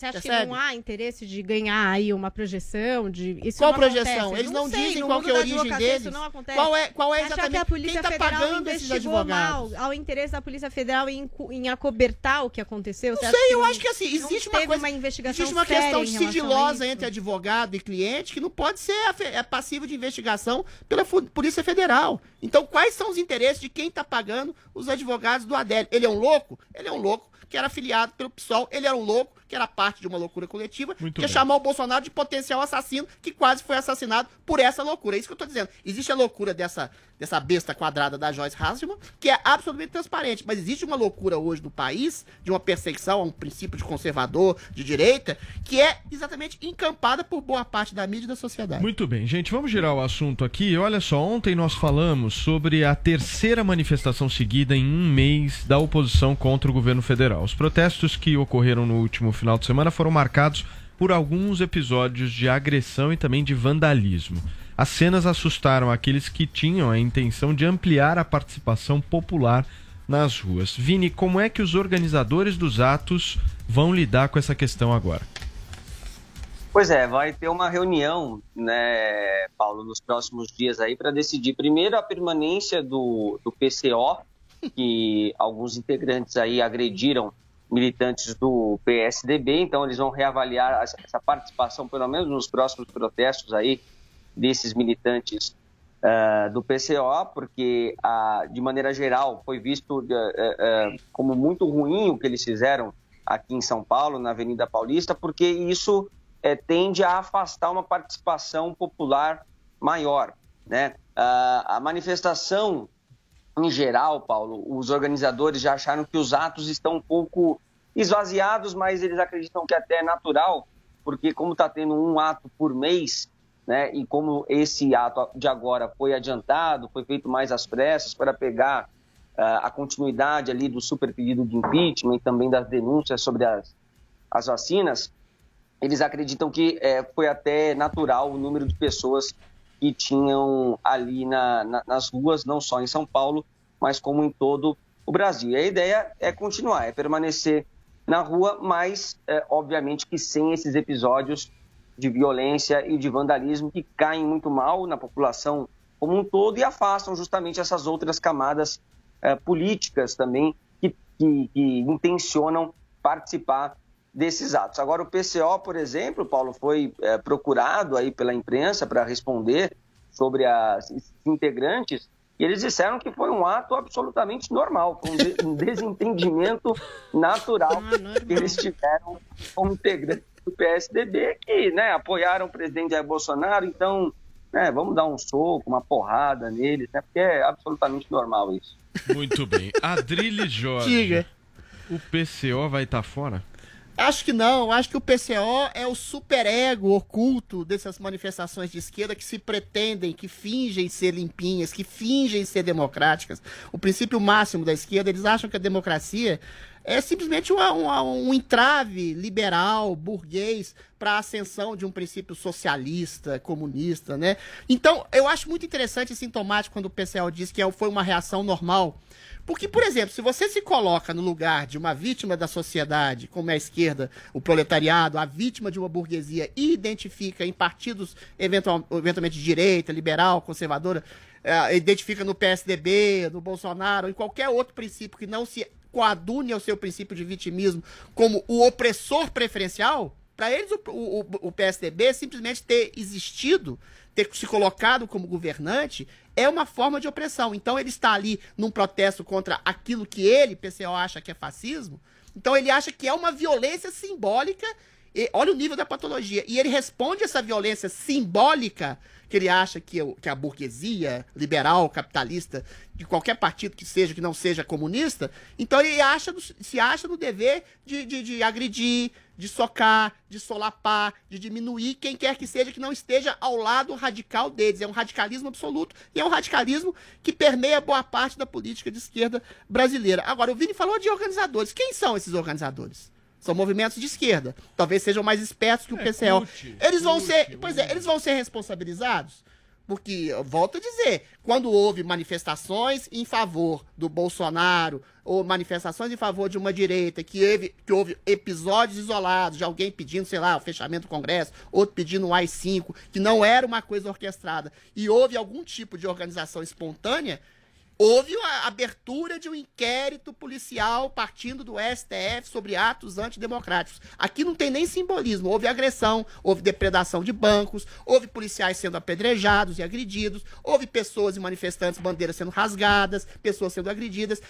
Você acha que Percebe? não há interesse de ganhar aí uma projeção? De... Isso Qual não projeção? acontece? Eles não, sei, dizem qual que é a origem deles. Isso não acontece. Qual é, qual é exatamente que a Polícia quem tá Federal pagando esses advogados? mal ao interesse da Polícia Federal em, em acobertar o que aconteceu? Não sei, eu não- acho que assim, não existe uma coisa. uma investigação existe uma questão sigilosa entre advogado e cliente que não pode ser é passivo de investigação pela Polícia Federal. Então, quais são os interesses de quem está pagando os advogados do Adélio? Ele é um louco? Ele é um louco que era afiliado pelo PSOL, ele era um louco que era parte de uma loucura coletiva, Muito que bem. chamar o Bolsonaro de potencial assassino, que quase foi assassinado por essa loucura. É isso que eu tô dizendo. Existe a loucura dessa, dessa besta quadrada da Joyce Hasselman, que é absolutamente transparente, mas existe uma loucura hoje no país, de uma perseguição a um princípio de conservador, de direita, que é exatamente encampada por boa parte da mídia e da sociedade. Muito bem, gente, vamos girar o assunto aqui. Olha só, ontem nós falamos sobre a terceira manifestação seguida em um mês da oposição contra o governo federal. Federal. Os protestos que ocorreram no último final de semana foram marcados por alguns episódios de agressão e também de vandalismo. As cenas assustaram aqueles que tinham a intenção de ampliar a participação popular nas ruas. Vini, como é que os organizadores dos atos vão lidar com essa questão agora? Pois é, vai ter uma reunião, né, Paulo, nos próximos dias aí para decidir primeiro a permanência do, do PCO, que alguns integrantes aí agrediram militantes do PSDB, então eles vão reavaliar essa participação, pelo menos nos próximos protestos aí desses militantes uh, do PCO, porque uh, de maneira geral foi visto uh, como muito ruim o que eles fizeram aqui em São Paulo, na Avenida Paulista, porque isso tende a afastar uma participação popular maior, né? a manifestação em geral, Paulo, os organizadores já acharam que os atos estão um pouco esvaziados, mas eles acreditam que até é natural, porque como está tendo um ato por mês, né, e como esse ato de agora foi adiantado, foi feito mais às pressas para pegar uh, a continuidade ali do super pedido de impeachment e também das denúncias sobre as, as vacinas, eles acreditam que é, foi até natural o número de pessoas que tinham ali na, na, nas ruas, não só em São Paulo, mas como em todo o Brasil. E a ideia é continuar, é permanecer na rua, mas é, obviamente que sem esses episódios de violência e de vandalismo que caem muito mal na população como um todo e afastam justamente essas outras camadas é, políticas também que, que, que intencionam participar desses atos. Agora, o PCO, por exemplo, Paulo, foi é, procurado aí pela imprensa para responder sobre as integrantes e eles disseram que foi um ato absolutamente normal, foi um, de, um desentendimento natural ah, que eles tiveram como integrantes do PSDB, que né, apoiaram o presidente Jair Bolsonaro, então né, vamos dar um soco, uma porrada neles, né, porque é absolutamente normal isso. Muito bem. Adrilho Jorge. Diga. O PCO vai estar tá fora? Acho que não. Acho que o PCO é o superego oculto dessas manifestações de esquerda que se pretendem, que fingem ser limpinhas, que fingem ser democráticas. O princípio máximo da esquerda, eles acham que a democracia é simplesmente uma, uma, um entrave liberal, burguês, para a ascensão de um princípio socialista, comunista, né? Então, eu acho muito interessante e sintomático quando o PCO diz que é foi uma reação normal porque, por exemplo, se você se coloca no lugar de uma vítima da sociedade, como é a esquerda, o proletariado, a vítima de uma burguesia, e identifica em partidos eventual, eventualmente de direita, liberal, conservadora, é, identifica no PSDB, no Bolsonaro, em qualquer outro princípio que não se coadune ao seu princípio de vitimismo como o opressor preferencial, para eles o, o, o PSDB simplesmente ter existido ter se colocado como governante é uma forma de opressão. Então ele está ali num protesto contra aquilo que ele, PCO, acha que é fascismo. Então ele acha que é uma violência simbólica. E olha o nível da patologia. E ele responde essa violência simbólica que ele acha que, que a burguesia liberal, capitalista, de qualquer partido que seja, que não seja comunista, então ele acha, se acha no dever de, de, de agredir, de socar, de solapar, de diminuir quem quer que seja que não esteja ao lado radical deles. É um radicalismo absoluto e é um radicalismo que permeia boa parte da política de esquerda brasileira. Agora, o Vini falou de organizadores. Quem são esses organizadores? São movimentos de esquerda. Talvez sejam mais espertos que o é, PCO. Eles vão ser, pois é, eles vão ser responsabilizados. Porque, volto a dizer, quando houve manifestações em favor do Bolsonaro, ou manifestações em favor de uma direita, que houve, que houve episódios isolados de alguém pedindo, sei lá, o fechamento do Congresso, outro pedindo um AI-5, que não era uma coisa orquestrada, e houve algum tipo de organização espontânea, Houve a abertura de um inquérito policial partindo do STF sobre atos antidemocráticos. Aqui não tem nem simbolismo. Houve agressão, houve depredação de bancos, houve policiais sendo apedrejados e agredidos, houve pessoas e manifestantes, bandeiras sendo rasgadas, pessoas sendo agredidas.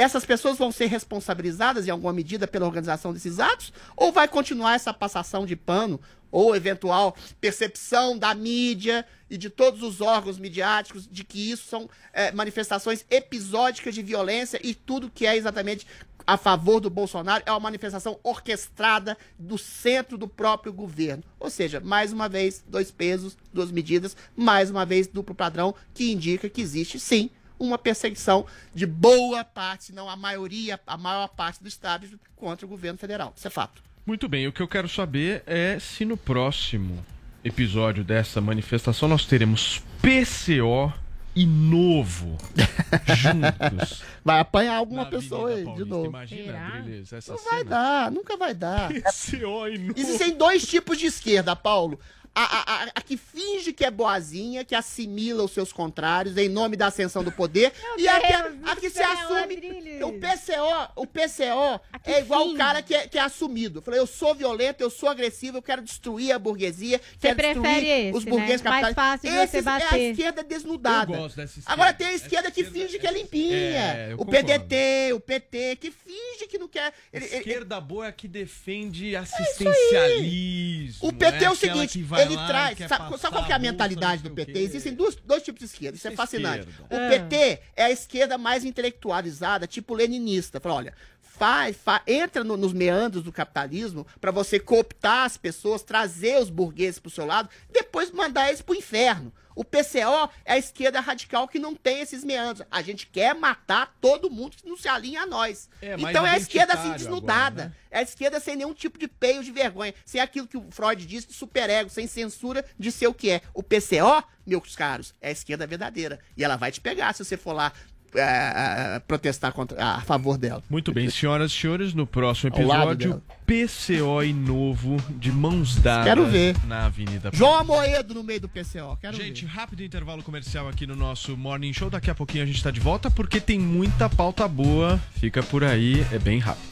Essas pessoas vão ser responsabilizadas em alguma medida pela organização desses atos? Ou vai continuar essa passação de pano ou eventual percepção da mídia e de todos os órgãos midiáticos de que isso são é, manifestações episódicas de violência e tudo que é exatamente a favor do Bolsonaro é uma manifestação orquestrada do centro do próprio governo. Ou seja, mais uma vez, dois pesos, duas medidas, mais uma vez, duplo padrão, que indica que existe sim uma perseguição de boa parte, se não a maioria, a maior parte do establishment contra o governo federal. Isso é fato. Muito bem, o que eu quero saber é se no próximo episódio dessa manifestação nós teremos PCO e Novo juntos. Vai apanhar alguma Na pessoa aí, de novo. Imagina, Drilis, essa Não cena. vai dar, nunca vai dar. PCO e Novo. Existem dois tipos de esquerda, Paulo. A, a- a- que finge que é boazinha, que assimila os seus contrários em nome da ascensão do poder. e a que, a que se assume. O PCO, o PCO é igual o cara que é, que é assumido. Falei, eu sou violento, eu sou agressivo, eu quero destruir a burguesia, quero prefere destruir esse, os burgueses né? Mais capitais. fácil de você Esses é a bater. esquerda desnudada. Eu gosto dessa esquerda. Agora tem a esquerda que finge que é limpinha. É, o concordo. PDT, o PT, que finge que não quer. ele- ele- Esquerda boa é a que defende assistencialismo. O PT é, o aquela seguinte, ele lá e traz. quer Sabe, sabe qual que é a mentalidade do PT? Existem dois, dois tipos de esquerda. Isso é é fascinante. esquerda. O Ah. PT é a esquerda mais intelectualizada, tipo leninista. Fala, olha. Faz, fa- entra no- nos meandros do capitalismo para você cooptar as pessoas, trazer os burgueses pro seu lado, depois mandar eles pro inferno. O PCO é a esquerda radical que não tem esses meandros. A gente quer matar todo mundo que não se alinha a nós. É, então é a esquerda assim desnudada. agora, né? É a esquerda sem nenhum tipo de peio de vergonha. Sem aquilo que o Freud disse de superego, sem censura de ser o que é. O PCO, meus caros, é a esquerda verdadeira. E ela vai te pegar se você for lá é, é, protestar contra, a favor dela. Muito bem, senhoras e senhores, no próximo episódio. PCO e Novo de mãos dadas Quero ver. na Avenida João Amoedo no meio do PCO. Quero Gente, ver. rápido intervalo comercial aqui no nosso Morning Show. Daqui a pouquinho a gente tá de volta porque tem muita pauta boa. Fica por aí, é bem rápido.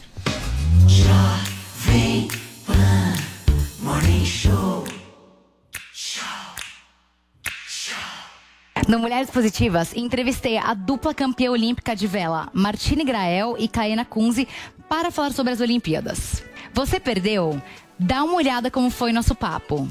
Jovem Pan Morning Show. No Mulheres Positivas, entrevistei a dupla campeã olímpica de vela, Martine Grael e Kaena Kunze, para falar sobre as Olimpíadas. Você perdeu? Dá uma olhada como foi nosso papo.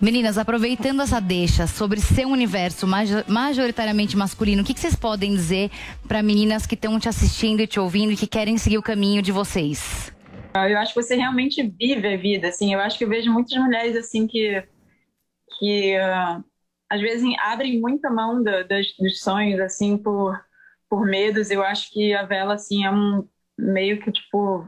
Meninas, aproveitando essa deixa sobre seu universo majo- majoritariamente masculino, o que, vocês podem dizer para meninas que estão te assistindo e te ouvindo e que querem seguir o caminho de vocês? Ah, Eu acho que você realmente vive a vida, assim. Eu acho que eu vejo muitas mulheres assim que que ah, às vezes abrem muita mão da- das- dos sonhos assim por por medos. Eu acho que a vela assim é um meio que tipo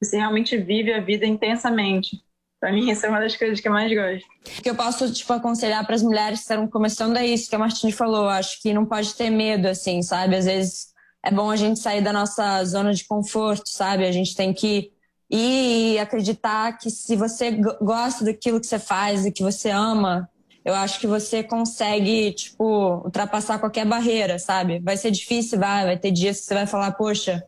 você realmente vive a vida intensamente. Para mim essa é uma das coisas que eu mais gosto. O que eu posso, tipo, aconselhar para as mulheres que estão começando é isso que a Martine falou. Acho que não pode ter medo, assim, sabe? Às vezes é bom a gente sair da nossa zona de conforto, sabe? A gente tem que ir e acreditar que se você go- gosta daquilo que você faz e que você ama, eu acho que você consegue, tipo, ultrapassar qualquer barreira, sabe? Vai ser difícil, vai, vai ter dias que você vai falar, poxa,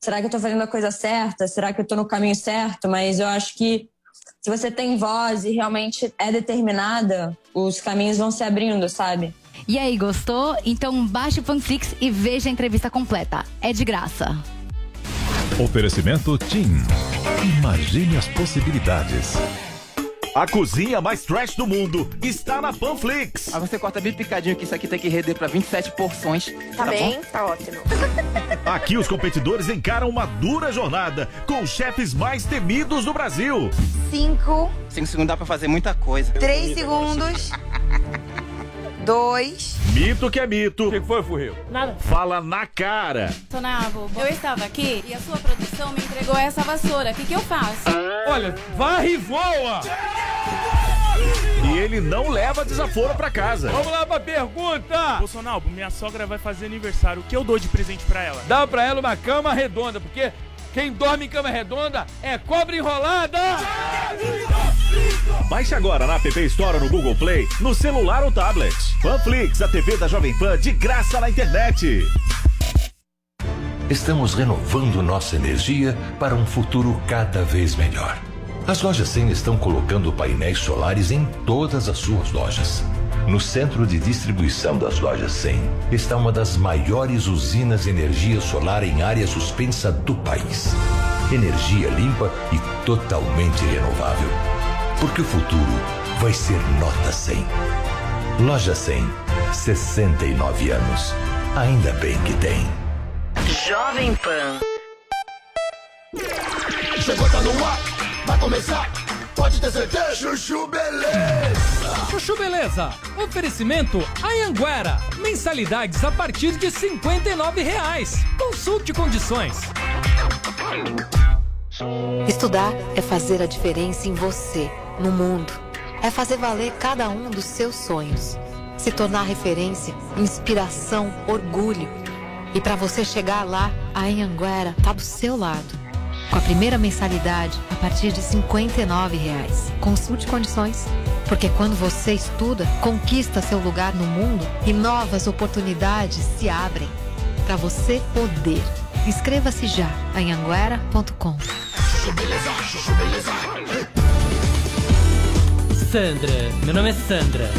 será que eu tô fazendo a coisa certa? Será que eu tô no caminho certo? Mas eu acho que se você tem voz e realmente é determinada, os caminhos vão se abrindo, sabe? E aí, gostou? Então baixe o Panflix e veja a entrevista completa. É de graça. Oferecimento TIM. Imagine as possibilidades. A cozinha mais trash do mundo está na Panflix. Aí você corta bem picadinho que isso aqui tem que render pra 27 porções. Tá, bem, bom? tá ótimo. Aqui os competidores encaram uma dura jornada com os chefes mais temidos do Brasil. Cinco, Cinco segundos dá pra fazer muita coisa. três segundos. Dois. Mito que é mito. O que foi, Furril? Nada. Fala na cara. Tonavo, eu estava aqui e a sua produção me entregou essa vassoura. O que, que eu faço? Olha, varre e voa! E ele não leva desaforo pra casa. Vamos lá pra pergunta! Bolsonaro, minha sogra vai fazer aniversário. O que eu dou de presente pra ela? Dá pra ela uma cama redonda, porque quem dorme em cama redonda é cobra enrolada! Baixe agora na App Store ou no Google Play, no celular ou tablet. Panflix, a TV da Jovem Pan de graça na internet. Estamos renovando nossa energia para um futuro cada vez melhor. As lojas 100 estão colocando painéis solares em todas as suas lojas. No centro de distribuição das lojas 100 está uma das maiores usinas de energia solar em área suspensa do país. Energia limpa e totalmente renovável. Porque o futuro vai ser nota 100. Loja 100, 69 anos. Ainda bem que tem. Jovem Pan. Chegou, tá no ar, vai começar, pode ter certeza. Chuchu Beleza. Chuchu Beleza. Oferecimento Anhanguera. Mensalidades a partir de 59 reais. Consulte condições. Estudar é fazer a diferença em você, no mundo. É fazer valer cada um dos seus sonhos. Se tornar referência, inspiração, orgulho. E para você chegar lá, a Anhanguera tá do seu lado. Com a primeira mensalidade a partir de 59 reais. Consulte condições. Porque quando você estuda, conquista seu lugar no mundo e novas oportunidades se abrem. Para você poder. Inscreva-se já em anguera.com. Sandra, meu nome é Sandra.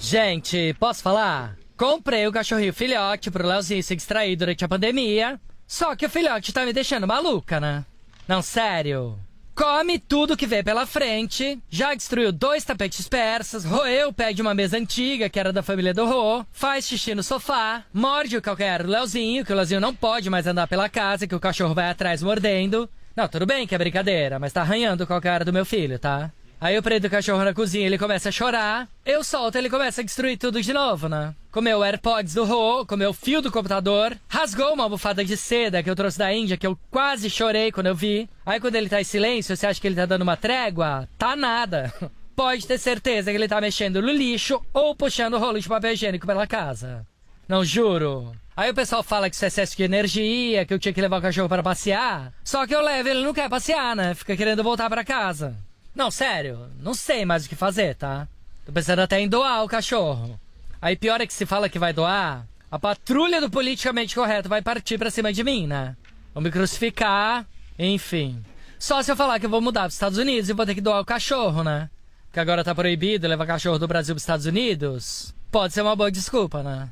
Gente, posso falar? Comprei o cachorrinho filhote pro Leozinho se distrair durante a pandemia. Só que o filhote tá me deixando maluca, né? Não, sério. Come tudo que vê pela frente, já destruiu dois tapetes persas, roeu o pé de uma mesa antiga que era da família do Rô, faz xixi no sofá, morde o calcanhar do Leozinho, que o Leozinho não pode mais andar pela casa, que o cachorro vai atrás mordendo. Não, tudo bem que é brincadeira, mas tá arranhando o calcanhar do meu filho, tá? Aí eu prendo o cachorro na cozinha, ele começa a chorar. Eu solto, ele começa a destruir tudo de novo, né? Comeu AirPods do Rô, comeu fio do computador, rasgou uma almofada de seda que eu trouxe da Índia, que eu quase chorei quando eu vi. Aí quando ele tá em silêncio, você acha que ele tá dando uma trégua? Tá nada. Pode ter certeza que ele tá mexendo no lixo ou puxando rolo de papel higiênico pela casa. Não juro. Aí o pessoal fala que isso é excesso de energia, que eu tinha que levar o cachorro para passear. Só que eu levo ele não quer passear, né? Fica querendo voltar para casa. Não, sério, não sei mais o que fazer, tá? Tô pensando até em doar o cachorro. Aí pior é que se fala que vai doar, a patrulha do politicamente correto vai partir pra cima de mim, né? Vão me crucificar, enfim. Só se eu falar que eu vou mudar pros Estados Unidos e vou ter que doar o cachorro, né? Que agora tá proibido levar cachorro do Brasil pros Estados Unidos. Pode ser uma boa desculpa, né?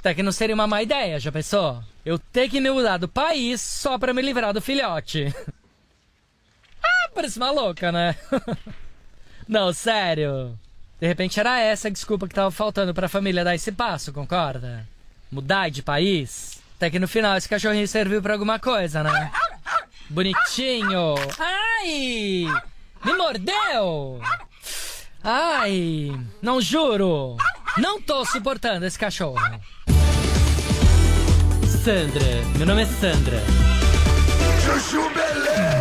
Até que não seria uma má ideia, já pensou? Eu ter que me mudar do país só pra me livrar do filhote. ah, parece uma louca, né? não, sério. De repente era essa a desculpa que tava faltando pra família dar esse passo, concorda? Mudar de país. Até que no final esse cachorrinho serviu pra alguma coisa, né? Bonitinho. Ai! Me mordeu! Ai! Não juro! Não tô suportando esse cachorro. Sandra, meu nome é Sandra. Chuchu Beleza!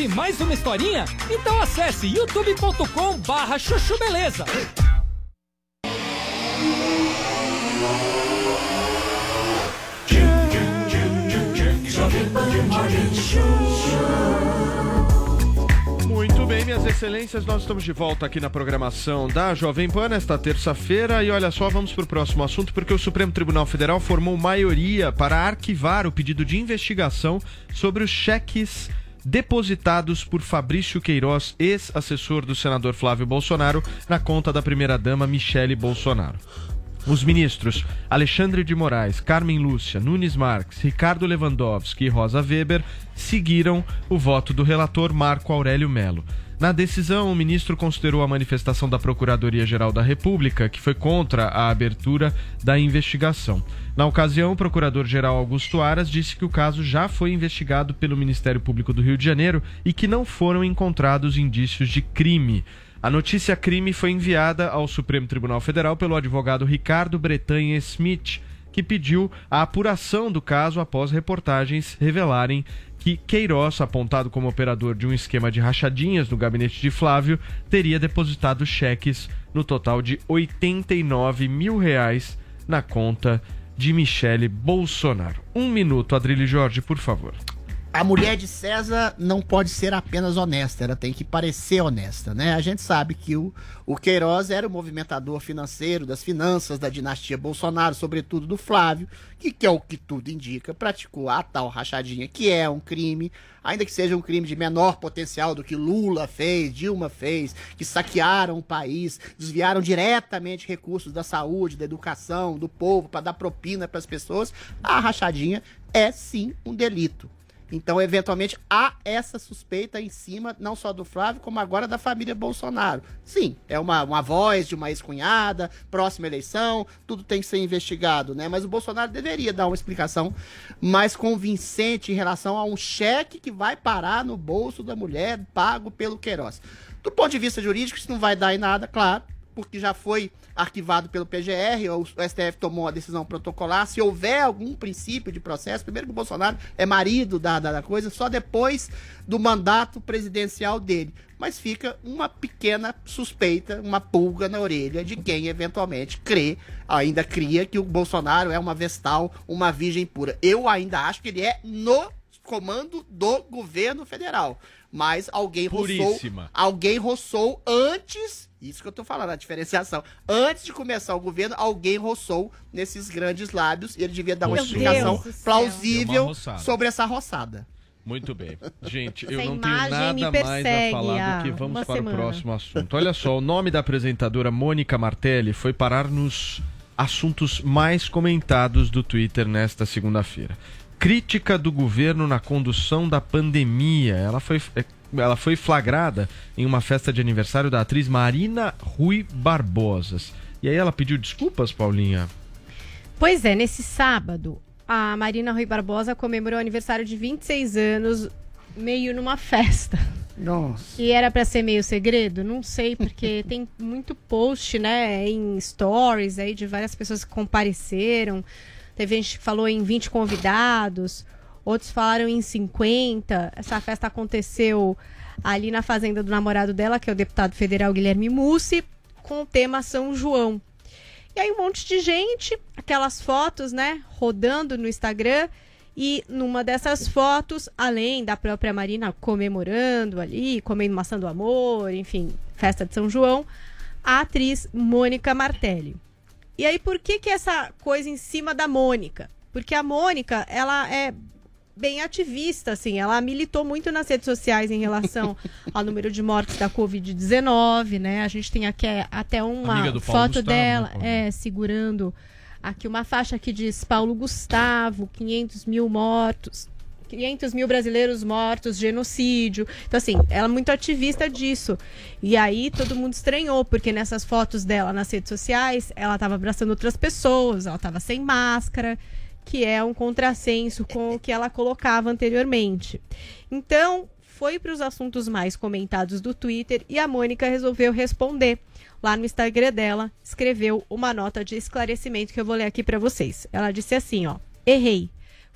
Ouvir mais uma historinha? Então acesse youtube.com barra chuchu beleza. Muito bem, minhas excelências, nós estamos de volta aqui na programação da Jovem Pan nesta terça-feira e olha só, vamos para o próximo assunto porque o Supremo Tribunal Federal formou maioria para arquivar o pedido de investigação sobre os cheques depositados por Fabrício Queiroz, ex-assessor do senador Flávio Bolsonaro, na conta da primeira-dama Michele Bolsonaro. Os ministros Alexandre de Moraes, Carmen Lúcia, Nunes Marques, Ricardo Lewandowski e Rosa Weber seguiram o voto do relator Marco Aurélio Melo. Na decisão, o ministro considerou a manifestação da Procuradoria-Geral da República, que foi contra a abertura da investigação. Na ocasião, o procurador-geral Augusto Aras disse que o caso já foi investigado pelo Ministério Público do Rio de Janeiro e que não foram encontrados indícios de crime. A notícia crime foi enviada ao Supremo Tribunal Federal pelo advogado Ricardo Bretanha Smith, que pediu a apuração do caso após reportagens revelarem que Queiroz, apontado como operador de um esquema de rachadinhas no gabinete de Flávio, teria depositado cheques no total de 89 mil reais na conta de Michele Bolsonaro. Um minuto, Adrilho Jorge, por favor. A mulher de César não pode ser apenas honesta, ela tem que parecer honesta, né? A gente sabe que o, o Queiroz era o movimentador financeiro das finanças da dinastia Bolsonaro, sobretudo do Flávio, que, que é o que tudo indica, praticou a tal rachadinha, que é um crime, ainda que seja um crime de menor potencial do que Lula fez, Dilma fez, que saquearam o país, desviaram diretamente recursos da saúde, da educação, do povo, para dar propina para as pessoas. A rachadinha é sim um delito. Então, eventualmente, há essa suspeita em cima, não só do Flávio, como agora da família Bolsonaro. Sim, é uma, uma voz de uma ex-cunhada, próxima eleição, tudo tem que ser investigado, né? Mas o Bolsonaro deveria dar uma explicação mais convincente em relação a um cheque que vai parar no bolso da mulher pago pelo Queiroz. Do ponto de vista jurídico, isso não vai dar em nada, claro. Porque já foi arquivado pelo PGR, o STF tomou a decisão protocolar. Se houver algum princípio de processo, primeiro que o Bolsonaro é marido da, da, da coisa, só depois do mandato presidencial dele. Mas fica uma pequena suspeita, uma pulga na orelha de quem eventualmente crê, ainda cria que o Bolsonaro é uma vestal, uma virgem pura. Eu ainda acho que ele é no comando do governo federal. Mas alguém roçou, Puríssima. alguém roçou antes, isso que eu tô falando, a diferenciação. Antes de começar o governo, alguém roçou nesses grandes lábios e ele devia dar uma Meu explicação plausível sobre essa roçada. Muito bem. Gente, eu Essa não tenho imagem me nada mais a persegue falar do que vamos uma para semana. o próximo assunto. Olha só, o nome da apresentadora Mônica Martelli foi parar nos assuntos mais comentados do Twitter nesta segunda-feira. Crítica do governo na condução da pandemia. Ela foi, ela foi flagrada em uma festa de aniversário da atriz Marina Rui Barbosas. E aí ela pediu desculpas, Paulinha? Pois é, nesse sábado, a Marina Rui Barbosa comemorou o aniversário de 26 anos, meio numa festa. Nossa. E era pra ser meio segredo? Não sei, porque tem muito post, né, em stories aí de várias pessoas que compareceram. Teve gente que falou em 20 convidados, outros falaram em 50. Essa festa aconteceu ali na fazenda do namorado dela, que é o deputado federal Guilherme Mussi, com o tema São João. E aí um monte de gente, aquelas fotos, né, rodando no Instagram. E numa dessas fotos, além da própria Marina comemorando ali, comendo maçã do amor, enfim, festa de São João, a atriz Mônica Martelli. E aí, por que que essa coisa em cima da Mônica? Porque a Mônica, ela é bem ativista, assim, ela militou muito nas redes sociais em relação ao número de mortes da Covid-19, né? A gente tem aqui é, até uma foto Gustavo, dela, né, é, segurando aqui uma faixa que diz Paulo Gustavo, 500 mil mortos. 500 mil brasileiros mortos, genocídio. Então, assim, ela é muito ativista disso. E aí todo mundo estranhou, porque nessas fotos dela nas redes sociais, ela estava abraçando outras pessoas, ela estava sem máscara, que é um contrassenso com o que ela colocava anteriormente. Então, foi para os assuntos mais comentados do Twitter e a Mônica resolveu responder. Lá no Instagram dela, escreveu uma nota de esclarecimento que eu vou ler aqui para vocês. Ela disse assim, ó: "Errei.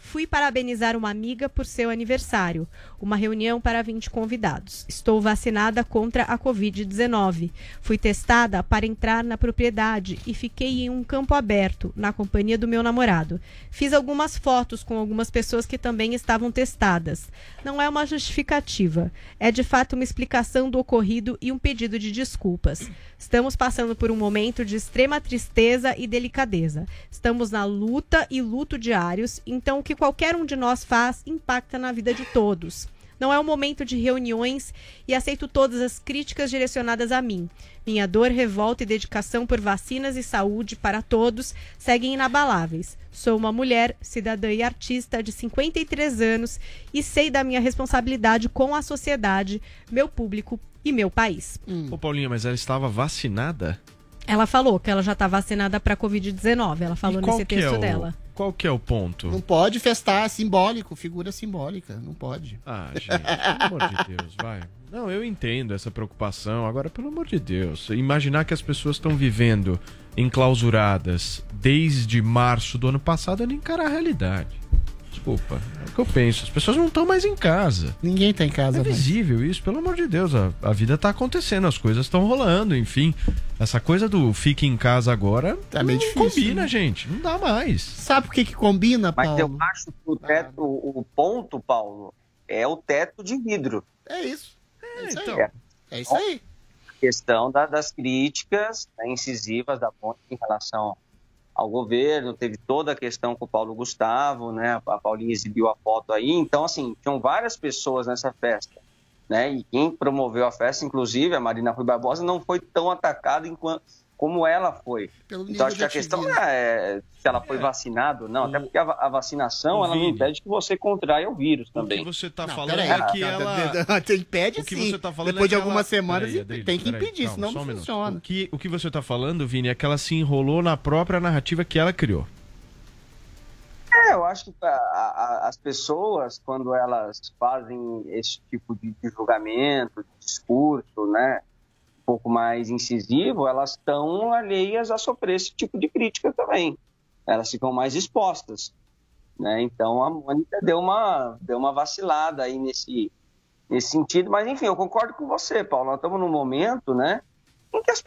Fui parabenizar uma amiga por seu aniversário. Uma reunião para 20 convidados. Estou vacinada contra a Covid-19. Fui testada para entrar na propriedade e fiquei em um campo aberto, na companhia do meu namorado. Fiz algumas fotos com algumas pessoas que também estavam testadas. Não é uma justificativa. É de fato uma explicação do ocorrido e um pedido de desculpas. Estamos passando por um momento de extrema tristeza e delicadeza. Estamos na luta e luto diários, então o que qualquer um de nós faz impacta na vida de todos. Não é um momento de reuniões e aceito todas as críticas direcionadas a mim. Minha dor, revolta e dedicação por vacinas e saúde para todos seguem inabaláveis. Sou uma mulher, cidadã e artista de 53 anos e sei da minha responsabilidade com a sociedade, meu público e meu país. Ô, Paulinha, mas ela estava vacinada? Ela falou que ela já está vacinada para Covid-19. Ela falou E qual nesse que é texto o- dela. Qual que é o ponto? Não pode festar simbólico, figura simbólica. Não pode. Ah, gente, pelo amor de Deus, vai. Não, eu entendo essa preocupação. Agora, pelo amor de Deus, imaginar que as pessoas estão vivendo enclausuradas desde março do ano passado é nem encarar a realidade. Desculpa, é o que eu penso. As pessoas não estão mais em casa. Ninguém tá em casa. É mais. visível isso, pelo amor de Deus. A, a vida tá acontecendo, as coisas estão rolando, enfim. Essa coisa do fique em casa agora Tá meio não difícil, combina, né? gente. Não dá mais. Sabe por que, que combina, Mas eu Paulo? acho que o teto, o ponto, Paulo, é o teto de vidro. É isso. É isso então. aí. É isso aí. A questão da- das críticas né, incisivas da ponte em relação ao governo, teve toda a questão com o Paulo Gustavo, né? A Paulinha exibiu a foto aí. Então, assim, tinham várias pessoas nessa festa. Né? E quem promoveu a festa, inclusive, a Marina Rui Barbosa, não foi tão atacada enquanto, como ela foi. Então, acho que a questão não é se ela foi vacinada ou não, até porque a, a vacinação ela não impede que você contraia o vírus O também. que você tá Não, falando peraí, é que ela. Impede O que sim. você tá falando Depois é de algumas ela- semanas Peraí, tem que peraí, impedir, calma, senão um não minuto. funciona. O que, o que você tá falando, Vini, é que ela se enrolou na própria narrativa que ela criou. É, eu acho que a- a- as pessoas, quando elas fazem esse tipo de, de julgamento, de discurso, né, pouco mais incisivo, elas estão alheias a sofrer esse tipo de crítica também. Elas ficam mais expostas. Né? Então a Mônica deu uma, deu uma vacilada aí nesse, nesse sentido, mas enfim, eu concordo com você, Paulo. Nós estamos num momento né, em que as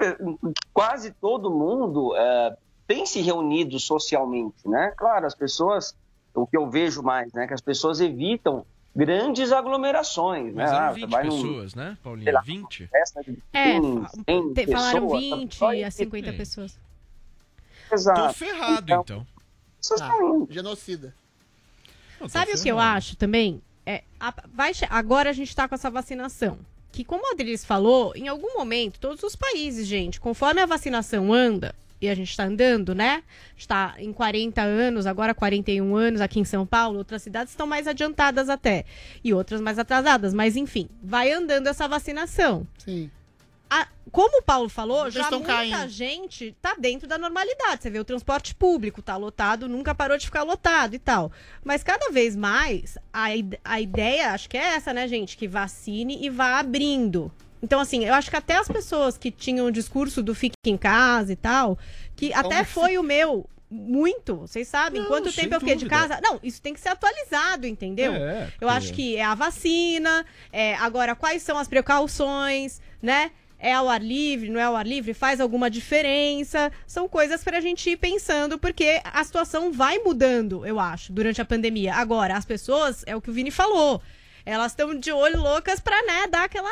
quase todo mundo eh, tem se reunido socialmente. Né? Claro, as pessoas, o que eu vejo mais, né, que as pessoas evitam grandes aglomerações. Mas né? eram Ah, você 20 vai num- pessoas, né, sei Paulinha? lá, 20? festa de É, 100, 100 te- falaram pessoas, 20 só a evita. 50 pessoas. Exato. Tô ferrado, então. Genocida. Sabe o que eu acho também? É, a- vai agora a gente tá com essa vacinação. Que, como a Adriles falou, em algum momento, todos os países, gente, conforme a vacinação anda, e a gente tá andando, né? Está em 40 anos, agora 41 anos aqui em São Paulo, outras cidades estão mais adiantadas até. E outras mais atrasadas. Mas, enfim, vai andando essa vacinação. Sim. A- como o Paulo falou, já muita caindo. gente tá dentro da normalidade. Você vê o transporte público tá lotado, nunca parou de ficar lotado e tal. Mas cada vez mais a, a ideia, acho que é essa, né, gente, que vacine e vá abrindo. Então, assim, eu acho que até as pessoas que tinham o discurso do fique em casa e tal, que até foi o meu muito, vocês sabem, Não, quanto tempo eu fiquei de dúvida. casa. Não, isso tem que ser atualizado, entendeu? É, eu acho que é a vacina, é, agora quais são as precauções, né? É ao ar livre, não é ao ar livre? Faz alguma diferença? São coisas pra gente ir pensando, porque a situação vai mudando, eu acho, durante a pandemia. Agora, as pessoas, é o que o Vini falou, elas estão de olho loucas pra, né, dar aquela.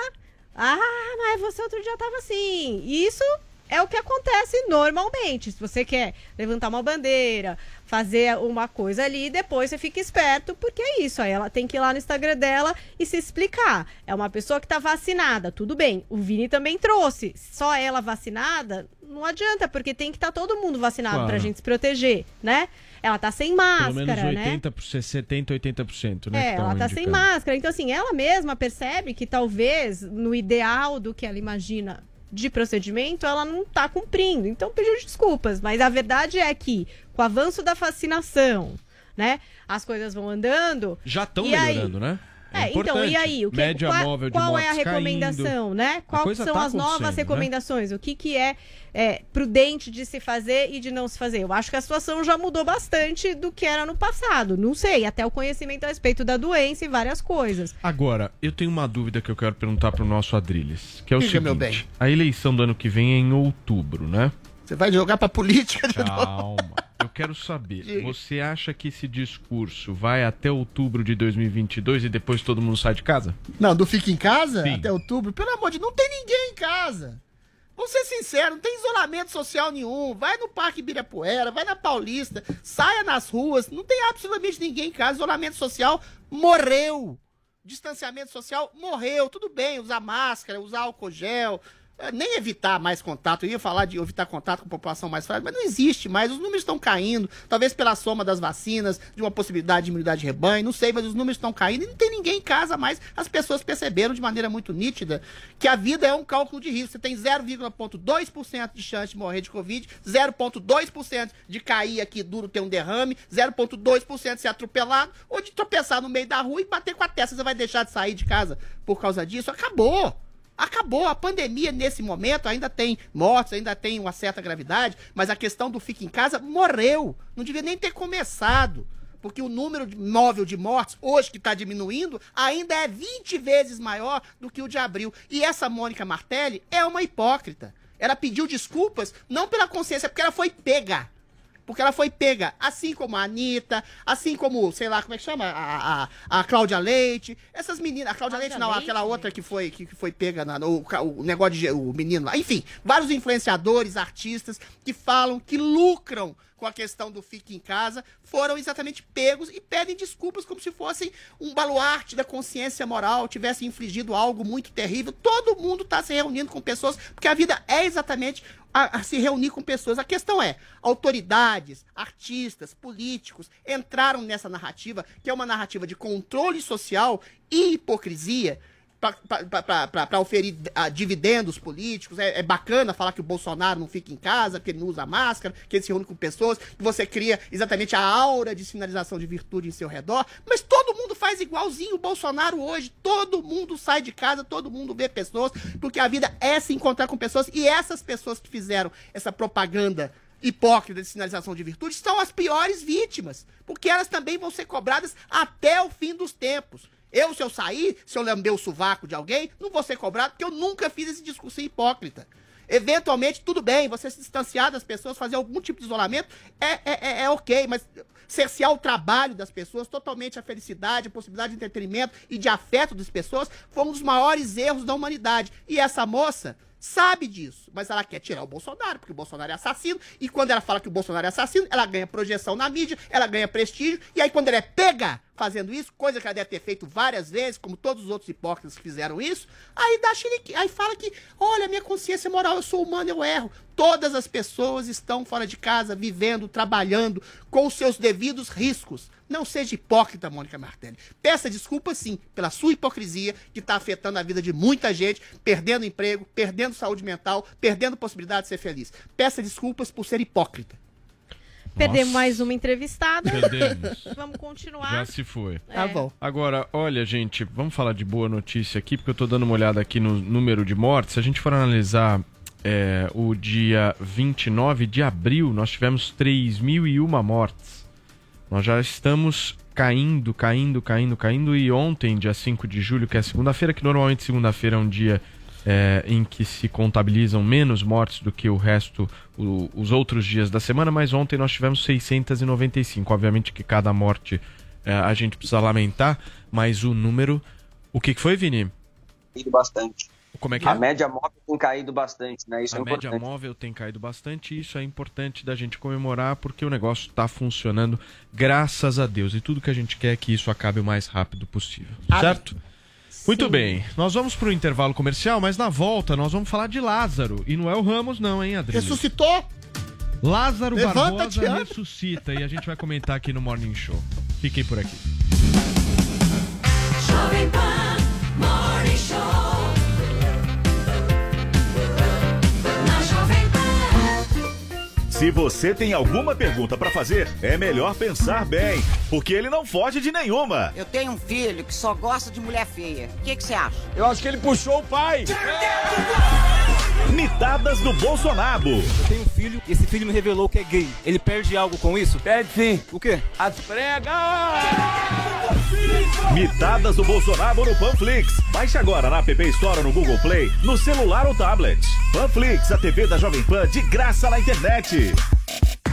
Ah, mas você outro dia tava assim. Isso é o que acontece normalmente. Se você quer levantar uma bandeira, fazer uma coisa ali, depois você fica esperto, porque é isso. Aí ela tem que ir lá no Instagram dela e se explicar. É uma pessoa que tá vacinada, tudo bem. O Vini também trouxe. Só ela vacinada, não adianta, porque tem que estar todo mundo vacinado Claro. pra gente se proteger, né? Ela tá sem Pelo máscara, menos né? 80, por 70, 80%, né? É, ela tá sem indicando. máscara. Então, assim, ela mesma percebe que talvez no ideal do que ela imagina de procedimento, ela não tá cumprindo. Então, pediu desculpas. Mas a verdade é que, com o avanço da vacinação, né, as coisas vão andando. Já estão E aí? melhorando, né? É, então, e aí? O que, Média qual, móvel de qual é a recomendação, caindo. né? Quais são tá as novas né? recomendações? O que, que é, é, prudente de se fazer e de não se fazer? Eu acho que a situação já mudou bastante do que era no passado. Não sei, até o conhecimento a respeito da doença e várias coisas. Agora, eu tenho uma dúvida que eu quero perguntar pro nosso Adriles, que é o Diga, seguinte, meu bem. a eleição do ano que vem é em outubro, né? Você vai jogar pra política de novo? Eu quero saber, você acha que esse discurso vai até outubro de 2022 e depois todo mundo sai de casa? Não, do Fica em Casa Sim. até outubro? Pelo amor de Deus, não tem ninguém em casa. Vamos ser sinceros, não tem isolamento social nenhum. Vai no Parque Ibirapuera, vai na Paulista, saia nas ruas. Não tem absolutamente ninguém em casa. Isolamento social morreu. Distanciamento social morreu. Tudo bem, usar máscara, usar álcool gel. Eh, Nem evitar mais contato. Eu ia falar de evitar contato com a população mais frágil, mas não existe mais. Os números estão caindo. Talvez pela soma das vacinas, de uma possibilidade de imunidade de rebanho. Não sei, mas os números estão caindo e não tem ninguém em casa mais. As pessoas perceberam de maneira muito nítida que a vida é um cálculo de risco. Você tem 0,2% de chance de morrer de Covid, 0,2% de cair aqui duro, ter um derrame, 0,2% de ser atropelado ou de tropeçar no meio da rua e bater com a testa. Você vai deixar de sair de casa por causa disso? Acabou! Acabou. A pandemia, nesse momento, ainda tem mortes, ainda tem uma certa gravidade, mas a questão do fica em casa morreu. Não devia nem ter começado. Porque o número móvel de mortes, hoje que está diminuindo, ainda é 20 vezes maior do que o de abril. E essa Mônica Martelli é uma hipócrita. Ela pediu desculpas, não pela consciência, porque ela foi pega. Porque ela foi pega, assim como a Anitta, assim como, sei lá, como é que chama? A, a, a Cláudia Leite. Essas meninas. A Cláudia, Leite, não, aquela outra que foi, que, que foi pega na, ca- o negócio de. O menino lá. Enfim, vários influenciadores, artistas que falam, que lucram com a questão do fique em casa, foram exatamente pegos e pedem desculpas como se fossem um baluarte da consciência moral, tivessem infligido algo muito terrível. Todo mundo está se reunindo com pessoas, porque a vida é exatamente a, a se reunir com pessoas. A questão é, autoridades, artistas, políticos entraram nessa narrativa, que é uma narrativa de controle social e hipocrisia, para oferir ah, dividendos políticos. É, é bacana falar que o Bolsonaro não fica em casa, que ele não usa máscara, que ele se reúne com pessoas, que você cria exatamente a aura de sinalização de virtude em seu redor, mas todo mundo faz faz igualzinho o Bolsonaro hoje. Todo mundo sai de casa, todo mundo vê pessoas, porque a vida é se encontrar com pessoas. E essas pessoas que fizeram essa propaganda hipócrita de sinalização de virtude são as piores vítimas, porque elas também vão ser cobradas até o fim dos tempos. Eu, se eu sair, se eu lamber o sovaco de alguém, não vou ser cobrado, porque eu nunca fiz esse discurso hipócrita. Eventualmente, tudo bem, você se distanciar das pessoas, fazer algum tipo de isolamento, é, é, é, é ok, mas cercear o trabalho das pessoas, totalmente a felicidade, a possibilidade de entretenimento e de afeto das pessoas, foi um dos maiores erros da humanidade. E essa moça sabe disso, mas ela quer tirar o Bolsonaro, porque o Bolsonaro é assassino, e quando ela fala que o Bolsonaro é assassino, ela ganha projeção na mídia, ela ganha prestígio, e aí quando ela é pega fazendo isso, coisa que ela deve ter feito várias vezes, como todos os outros hipócritas que fizeram isso, aí dá xilique, aí fala que, olha, minha consciência moral, eu sou humano, eu erro. Todas as pessoas estão fora de casa, vivendo, trabalhando, com os seus devidos riscos. Não seja hipócrita, Mônica Martelli. Peça desculpa, sim, pela sua hipocrisia, que está afetando a vida de muita gente, perdendo emprego, perdendo saúde mental, perdendo possibilidade de ser feliz. Peça desculpas por ser hipócrita. Perdemos mais uma entrevistada. Perdemos. Vamos continuar. Já se foi. É. Tá bom. Agora, olha, gente, vamos falar de boa notícia aqui, porque eu tô dando uma olhada aqui no número de mortes. Se a gente for analisar é, o dia 29 de abril, nós tivemos 3.001 mortes. Nós já estamos caindo, caindo, caindo, caindo. E ontem, dia 5 de julho, que é segunda-feira, que normalmente segunda-feira é um dia é, em que se contabilizam menos mortes do que o resto, o- os outros dias da semana, mas ontem nós tivemos 695. Obviamente que cada morte é, a gente precisa lamentar, mas o número. O que, que foi, Vini? Bastante. Como é que A é? média móvel tem caído bastante, né? Isso a é média importante. móvel tem caído bastante e isso é importante da gente comemorar porque o negócio está funcionando, graças a Deus. E tudo que a gente quer é que isso acabe o mais rápido possível. Certo? Muito bem, nós vamos para o intervalo comercial, mas na volta nós vamos falar de Lázaro. E não é o Ramos, não, hein, Adriano? Ressuscitou? Lázaro Levanta, Barbosa ressuscita e a gente vai comentar aqui no Morning Show. Fiquem por aqui. Jovem Pan Se você tem alguma pergunta pra fazer, é melhor pensar bem, porque ele não foge de nenhuma. Eu tenho um filho que só gosta de mulher feia. O que que você acha? Eu acho que ele puxou o pai. Mitadas do Bolsonaro. Eu tenho um filho e esse filho me revelou que é gay. Ele perde algo com isso? Perde sim. O quê? As pregas! Mitadas do Bolsonaro no Panflix. Baixe agora na App Store ou no Google Play, no celular ou tablet. Panflix, a TV da Jovem Pan de graça na internet.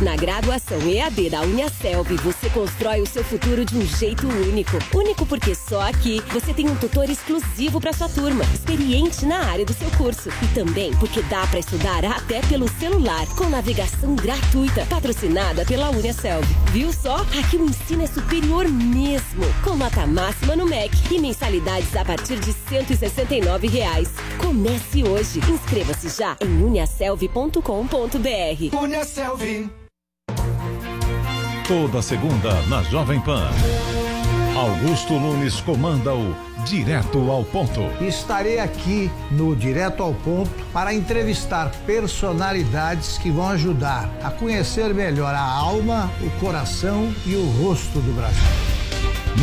Na graduação EAD da Uniaselv, você constrói o seu futuro de um jeito único. Único porque só aqui você tem um tutor exclusivo para sua turma, experiente na área do seu curso. E também porque dá para estudar até pelo celular, com navegação gratuita, patrocinada pela Uniaselv. Viu só? Aqui o ensino é superior mesmo, com nota máxima no MEC e mensalidades a partir de 169 reais. Comece hoje. Inscreva-se já em uniaselv.com.br. Uniaselv. Toda segunda na Jovem Pan. Augusto Nunes comanda o Direto ao Ponto. Estarei aqui no Direto ao Ponto para entrevistar personalidades que vão ajudar a conhecer melhor a alma, o coração e o rosto do Brasil.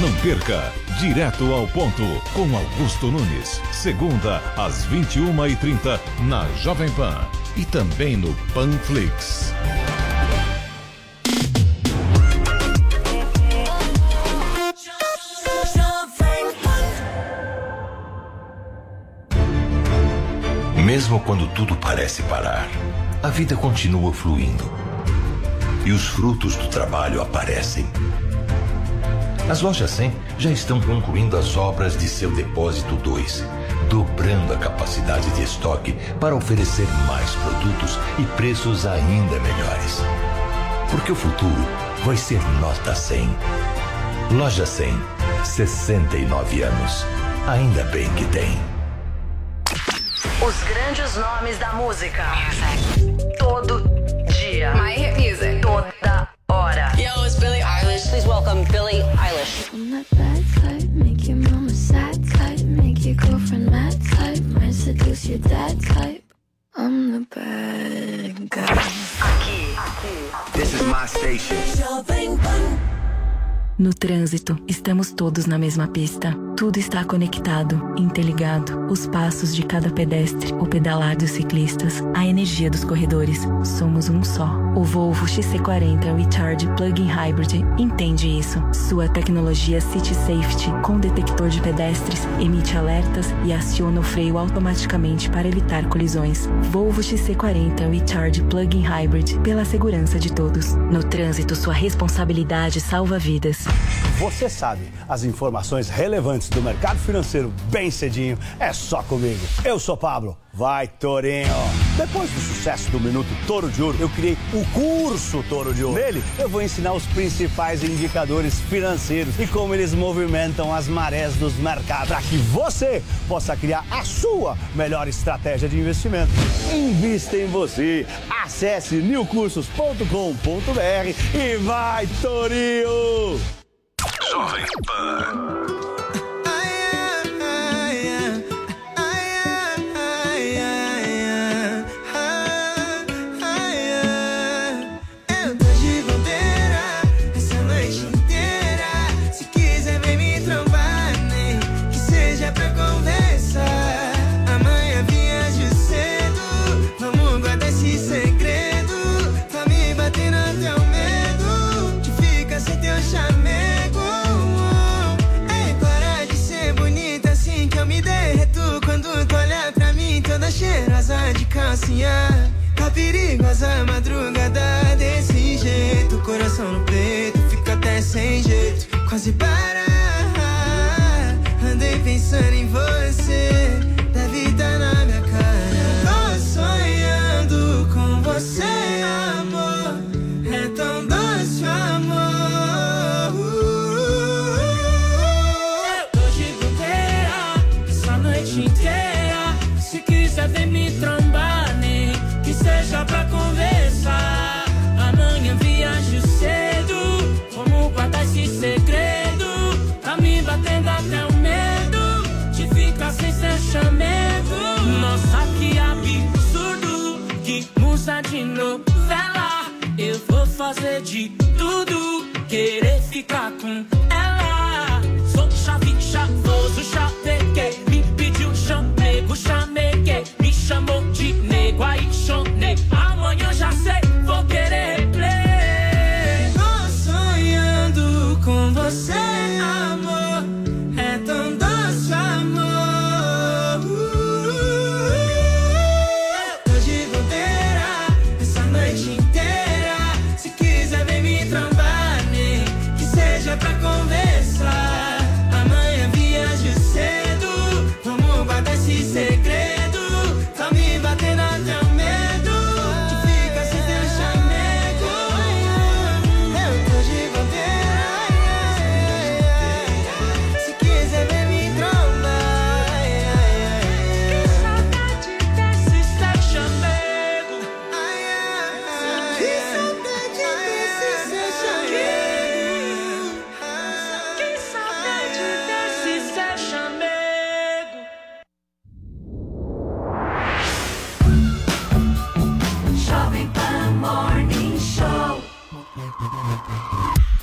Não perca Direto ao Ponto com Augusto Nunes. Segunda às 21h30 na Jovem Pan e também no Panflix. Mesmo quando tudo parece parar, a vida continua fluindo. E os frutos do trabalho aparecem. As lojas 100 já estão concluindo as obras de seu depósito 2, dobrando a capacidade de estoque para oferecer mais produtos e preços ainda melhores. Porque o futuro vai ser nota 100. Loja 100, 69 anos. Ainda bem que tem. Os grandes nomes da música. Todo dia. My hit music. Toda hora. Yo, it's Billie Eilish. Please welcome Billie Eilish. I'm that bad type, make your mama sad type, make your girlfriend mad type, might seduce your dad type. I'm the bad guy. Aqui. This is my station. No trânsito, estamos todos na mesma pista. Tudo está conectado, interligado. Os passos de cada pedestre, o pedalar dos ciclistas, a energia dos corredores. Somos um só. O Volvo XC40 Recharge Plug-in Hybrid entende isso. Sua tecnologia City Safety, com detector de pedestres, emite alertas e aciona o freio automaticamente para evitar colisões. Volvo XC40 Recharge Plug-in Hybrid, pela segurança de todos. No trânsito, sua responsabilidade salva vidas. Você sabe, as informações relevantes do mercado financeiro bem cedinho é só comigo. Eu sou Pablo. Vai, Torinho! Depois do sucesso do Minuto Toro de Ouro, eu criei o curso Toro de Ouro. Nele, eu vou ensinar os principais indicadores financeiros e como eles movimentam as marés dos mercados para que você possa criar a sua melhor estratégia de investimento. Invista em você. Acesse newcursos.com.br e vai, Torinho! Jovem Pan. Jeito.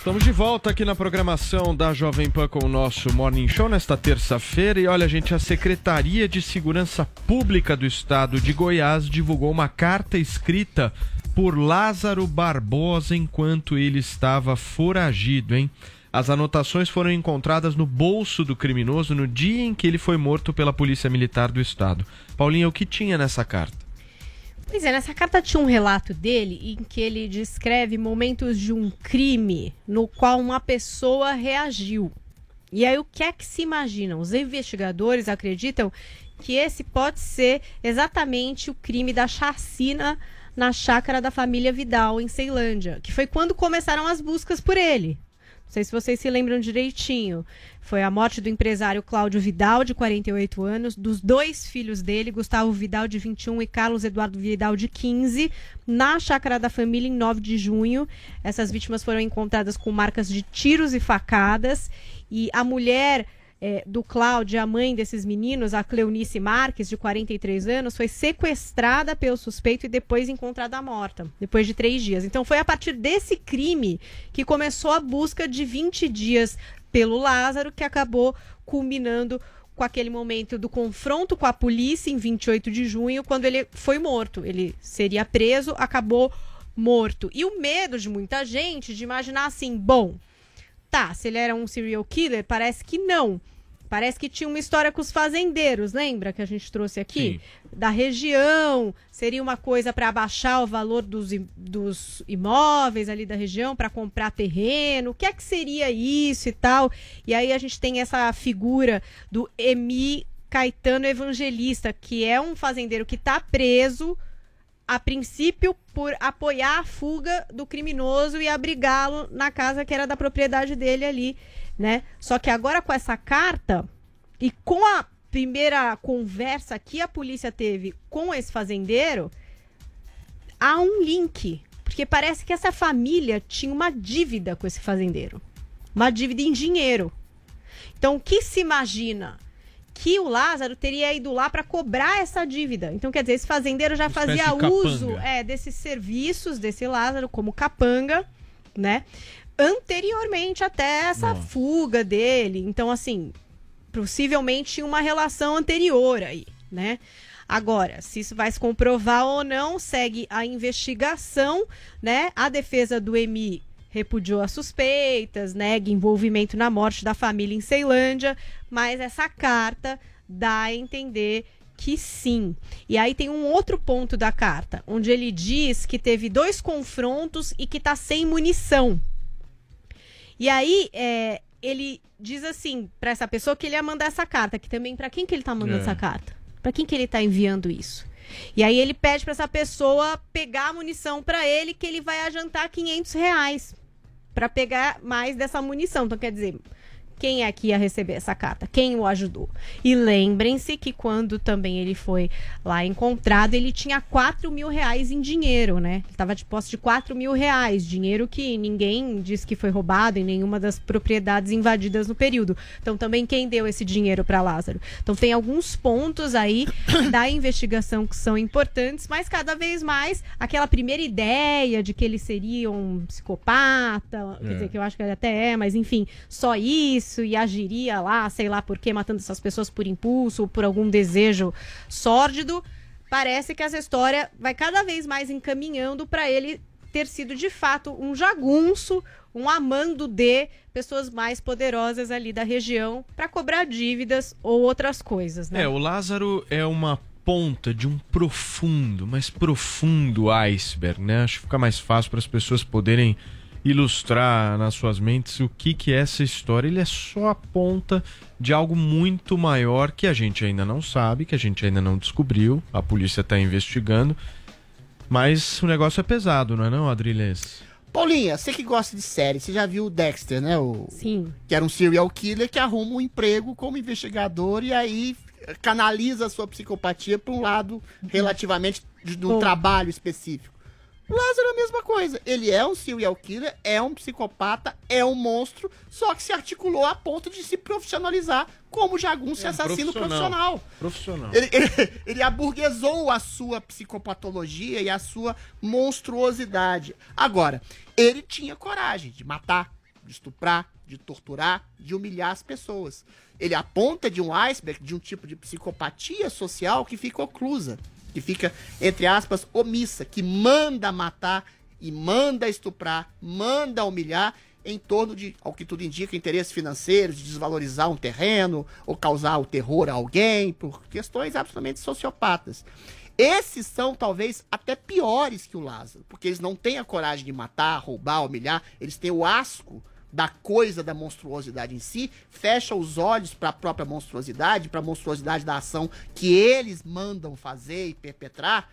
Estamos de volta aqui na programação da Jovem Pan com o nosso Morning Show nesta terça-feira. E olha, gente, a Secretaria de Segurança Pública do Estado de Goiás divulgou uma carta escrita por Lázaro Barbosa enquanto ele estava foragido, hein? As anotações foram encontradas no bolso do criminoso no dia em que ele foi morto pela Polícia Militar do Estado. Paulinha, o que tinha nessa carta? Pois é, nessa carta tinha um relato dele em que ele descreve momentos de um crime no qual uma pessoa reagiu. E aí, o que é que se imaginam? Os investigadores acreditam que esse pode ser exatamente o crime da chacina na chácara da família Vidal, em Ceilândia, que foi quando começaram as buscas por ele. Não sei se vocês se lembram direitinho. Foi a morte do empresário Cláudio Vidal, de 48 anos, dos dois filhos dele, Gustavo Vidal, de 21, e Carlos Eduardo Vidal, de 15, na chácara da família, em 9 de junho. Essas vítimas foram encontradas com marcas de tiros e facadas. E a mulher é, do Cláudio, a mãe desses meninos, a Cleonice Marques, de 43 anos, foi sequestrada pelo suspeito e depois encontrada morta, depois de três dias. Então foi a partir desse crime que começou a busca de 20 dias pelo Lázaro, que acabou culminando com aquele momento do confronto com a polícia em 28 de junho, quando ele foi morto. Ele seria preso, acabou morto. E o medo de muita gente de imaginar assim, bom, tá, se ele era um serial killer, parece que não. Parece que tinha uma história com os fazendeiros, lembra que a gente trouxe aqui? Sim. Da região, seria uma coisa para abaixar o valor dos, dos imóveis ali da região, para comprar terreno. O que é que seria isso e tal? E aí a gente tem essa figura do Emi Caetano Evangelista, que é um fazendeiro que está preso, a princípio, por apoiar a fuga do criminoso e abrigá-lo na casa que era da propriedade dele ali né? Só que agora com essa carta e com a primeira conversa que a polícia teve com esse fazendeiro, há um link, porque parece que essa família tinha uma dívida com esse fazendeiro, uma dívida em dinheiro. Então, o que se imagina? Que o Lázaro teria ido lá para cobrar essa dívida. Então, quer dizer, esse fazendeiro já fazia uso é, desses serviços desse Lázaro como capanga, né? anteriormente até essa Nossa. fuga dele. Então, assim, possivelmente tinha uma relação anterior aí, né? Agora, se isso vai se comprovar ou não, segue a investigação, né? A defesa do EMI repudiou as suspeitas, nega envolvimento na morte da família em Ceilândia, mas essa carta dá a entender que sim. E aí tem um outro ponto da carta, onde ele diz que teve dois confrontos e que está sem munição. E aí, é, ele diz assim para essa pessoa que ele ia mandar essa carta, que também para quem que ele tá mandando é. essa carta? Para quem que ele tá enviando isso? E aí ele pede para essa pessoa pegar a munição para ele, que ele vai ajantar 500 reais para pegar mais dessa munição. Então, quer dizer, quem é que ia receber essa carta? Quem o ajudou? E lembrem-se que quando também ele foi lá encontrado, ele tinha 4 mil reais em dinheiro, né? Ele estava de posse de 4 mil reais, dinheiro que ninguém disse que foi roubado em nenhuma das propriedades invadidas no período. Então, também quem deu esse dinheiro para Lázaro? Então, tem alguns pontos aí da investigação que são importantes, mas cada vez mais aquela primeira ideia de que ele seria um psicopata, é. quer dizer, que eu acho que ele até é, mas enfim, só isso isso e agiria lá, sei lá por quê, matando essas pessoas por impulso ou por algum desejo sórdido, parece que essa história vai cada vez mais encaminhando para ele ter sido de fato um jagunço, um amando de pessoas mais poderosas ali da região para cobrar dívidas ou outras coisas, né? É, o Lázaro é uma ponta de um profundo, mas profundo iceberg, né? Acho que fica mais fácil para as pessoas poderem ilustrar nas suas mentes o que, que é essa história. Ele é só a ponta de algo muito maior que a gente ainda não sabe, que a gente ainda não descobriu. A polícia está investigando. Mas o negócio é pesado, não é não, Adriles? Paulinha, você que gosta de série, você já viu o Dexter, né? O... Sim. Que era um serial killer que arruma um emprego como investigador e aí canaliza a sua psicopatia para um lado relativamente de um trabalho específico. Lázaro é a mesma coisa. Ele é um serial killer, é um psicopata, é um monstro, só que se articulou a ponto de se profissionalizar como jagunço é, assassino profissional. Profissional. Ele, ele, ele aburguesou a sua psicopatologia e a sua monstruosidade. Agora, ele tinha coragem de matar, de estuprar, de torturar, de humilhar as pessoas. Ele aponta de um iceberg, de um tipo de psicopatia social que fica oclusa que fica, entre aspas, omissa, que manda matar e manda estuprar, manda humilhar em torno de, ao que tudo indica, interesses financeiros, de desvalorizar um terreno ou causar o terror a alguém, por questões absolutamente sociopatas. Esses são talvez até piores que o Lázaro, porque eles não têm a coragem de matar, roubar, humilhar, eles têm o asco da coisa da monstruosidade em si, fecha os olhos para a própria monstruosidade, para a monstruosidade da ação que eles mandam fazer e perpetrar.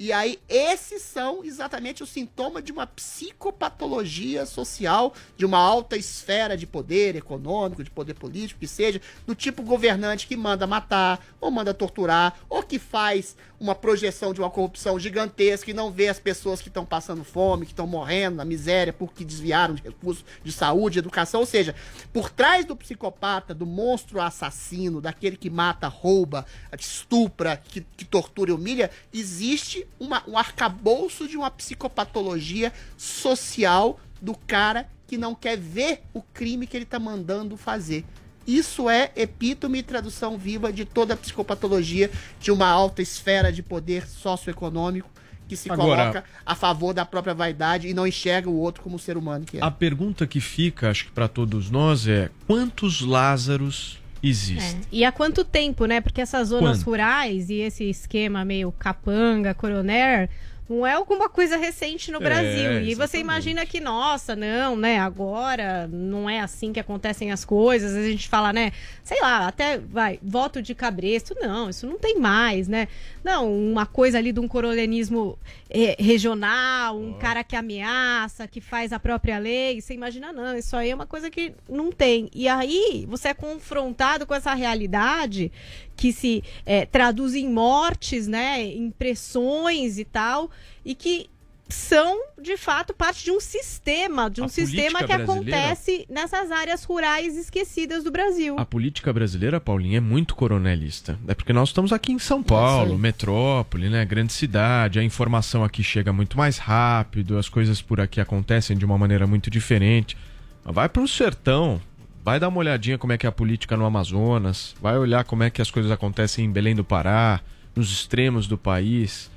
E aí, esses são exatamente os sintomas de uma psicopatologia social, de uma alta esfera de poder econômico, de poder político, que seja, do tipo governante que manda matar, ou manda torturar, ou que faz uma projeção de uma corrupção gigantesca e não vê as pessoas que estão passando fome, que estão morrendo na miséria porque desviaram de recursos de saúde, de educação. Ou seja, por trás do psicopata, do monstro assassino, daquele que mata, rouba, estupra, que, que tortura e humilha, existe uma, um arcabouço de uma psicopatologia social do cara que não quer ver o crime que ele está mandando fazer. Isso é epítome e tradução viva de toda a psicopatologia de uma alta esfera de poder socioeconômico que se Agora- coloca a favor da própria vaidade e não enxerga o outro como ser humano que é. A pergunta que fica, acho que para todos nós, é quantos Lázaros existem? E há quanto tempo, né? Porque essas zonas Quando? rurais e esse esquema meio capanga, coroner, não é alguma coisa recente no É, Brasil. E você imagina que, nossa, não, né? Agora não é assim que acontecem as coisas. A gente fala, né? Sei lá, até vai, voto de cabresto. Não, isso não tem mais, né? Não, uma coisa ali de um coronelismo eh, regional, um cara que ameaça, que faz a própria lei. Você imagina, não, isso aí é uma coisa que não tem. E aí você é confrontado com essa realidade que se eh, traduz em mortes, né? Em pressões e tal, e que são, de fato, parte de um sistema, de um A sistema que acontece nessas áreas rurais esquecidas do Brasil. A política brasileira, Paulinha, é muito coronelista. É porque nós estamos aqui em São Paulo, metrópole, né? Grande cidade. A informação aqui chega muito mais rápido, as coisas por aqui acontecem de uma maneira muito diferente. Vai para o sertão, vai dar uma olhadinha como é que é a política no Amazonas, vai olhar como é que as coisas acontecem em Belém do Pará, nos extremos do país.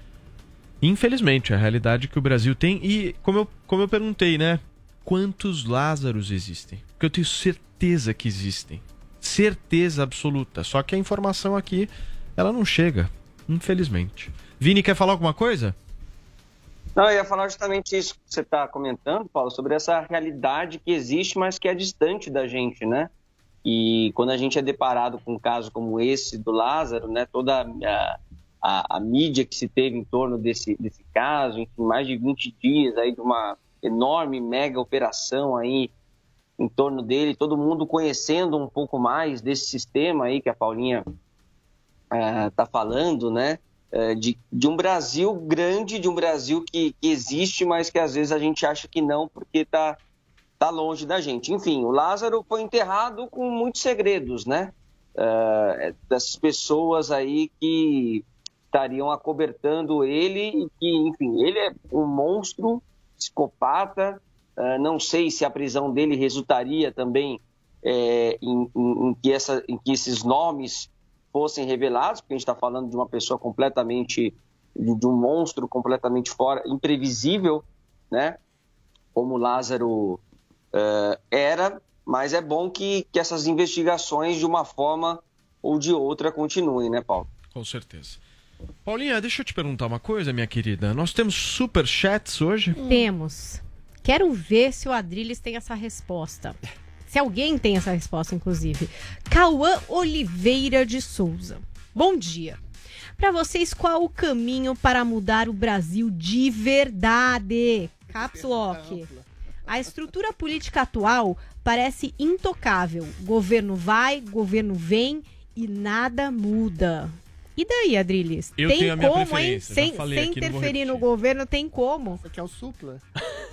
Infelizmente, a realidade que o Brasil tem. E como eu, como eu perguntei, né? Quantos Lázaros existem? Porque eu tenho certeza que existem. Certeza absoluta. Só que a informação aqui, ela não chega. Infelizmente. Vini, quer falar alguma coisa? Não, eu ia falar justamente isso que você está comentando, Paulo, sobre essa realidade que existe, mas que é distante da gente, né? E quando a gente é deparado com um caso como esse do Lázaro, né, toda a, a, a mídia que se teve em torno desse, desse caso, enfim, mais de 20 dias aí de uma enorme, mega operação aí em torno dele, todo mundo conhecendo um pouco mais desse sistema aí que a Paulinha está falando, né? Eh, de, de um Brasil grande, de um Brasil que, que existe, mas que às vezes a gente acha que não, porque está tá longe da gente. Enfim, o Lázaro foi enterrado com muitos segredos, né? Eh, dessas pessoas aí que estariam acobertando ele e que, enfim, ele é um monstro, psicopata. eh, não sei se a prisão dele resultaria também eh, em, em- em que essa, em que esses nomes fossem revelados, porque a gente está falando de uma pessoa completamente, de, de um monstro completamente fora, imprevisível, né? Como Lázaro eh, era, mas é bom que, que essas investigações, de uma forma ou de outra, continuem, né, Paulo? Com certeza. Paulinha, deixa eu te perguntar uma coisa, minha querida. Nós temos super chats hoje? Temos. Quero ver se o Adrilles tem essa resposta. Se alguém tem essa resposta, inclusive. Cauã Oliveira de Souza. Bom dia. Para vocês, qual o caminho para mudar o Brasil de verdade? Caps Lock. A estrutura política atual parece intocável. Governo vai, governo vem e nada muda. E daí, Adrilles? Eu tem tenho a minha como, hein? Sem, falei sem interferir no governo, tem como. Isso aqui é o supla?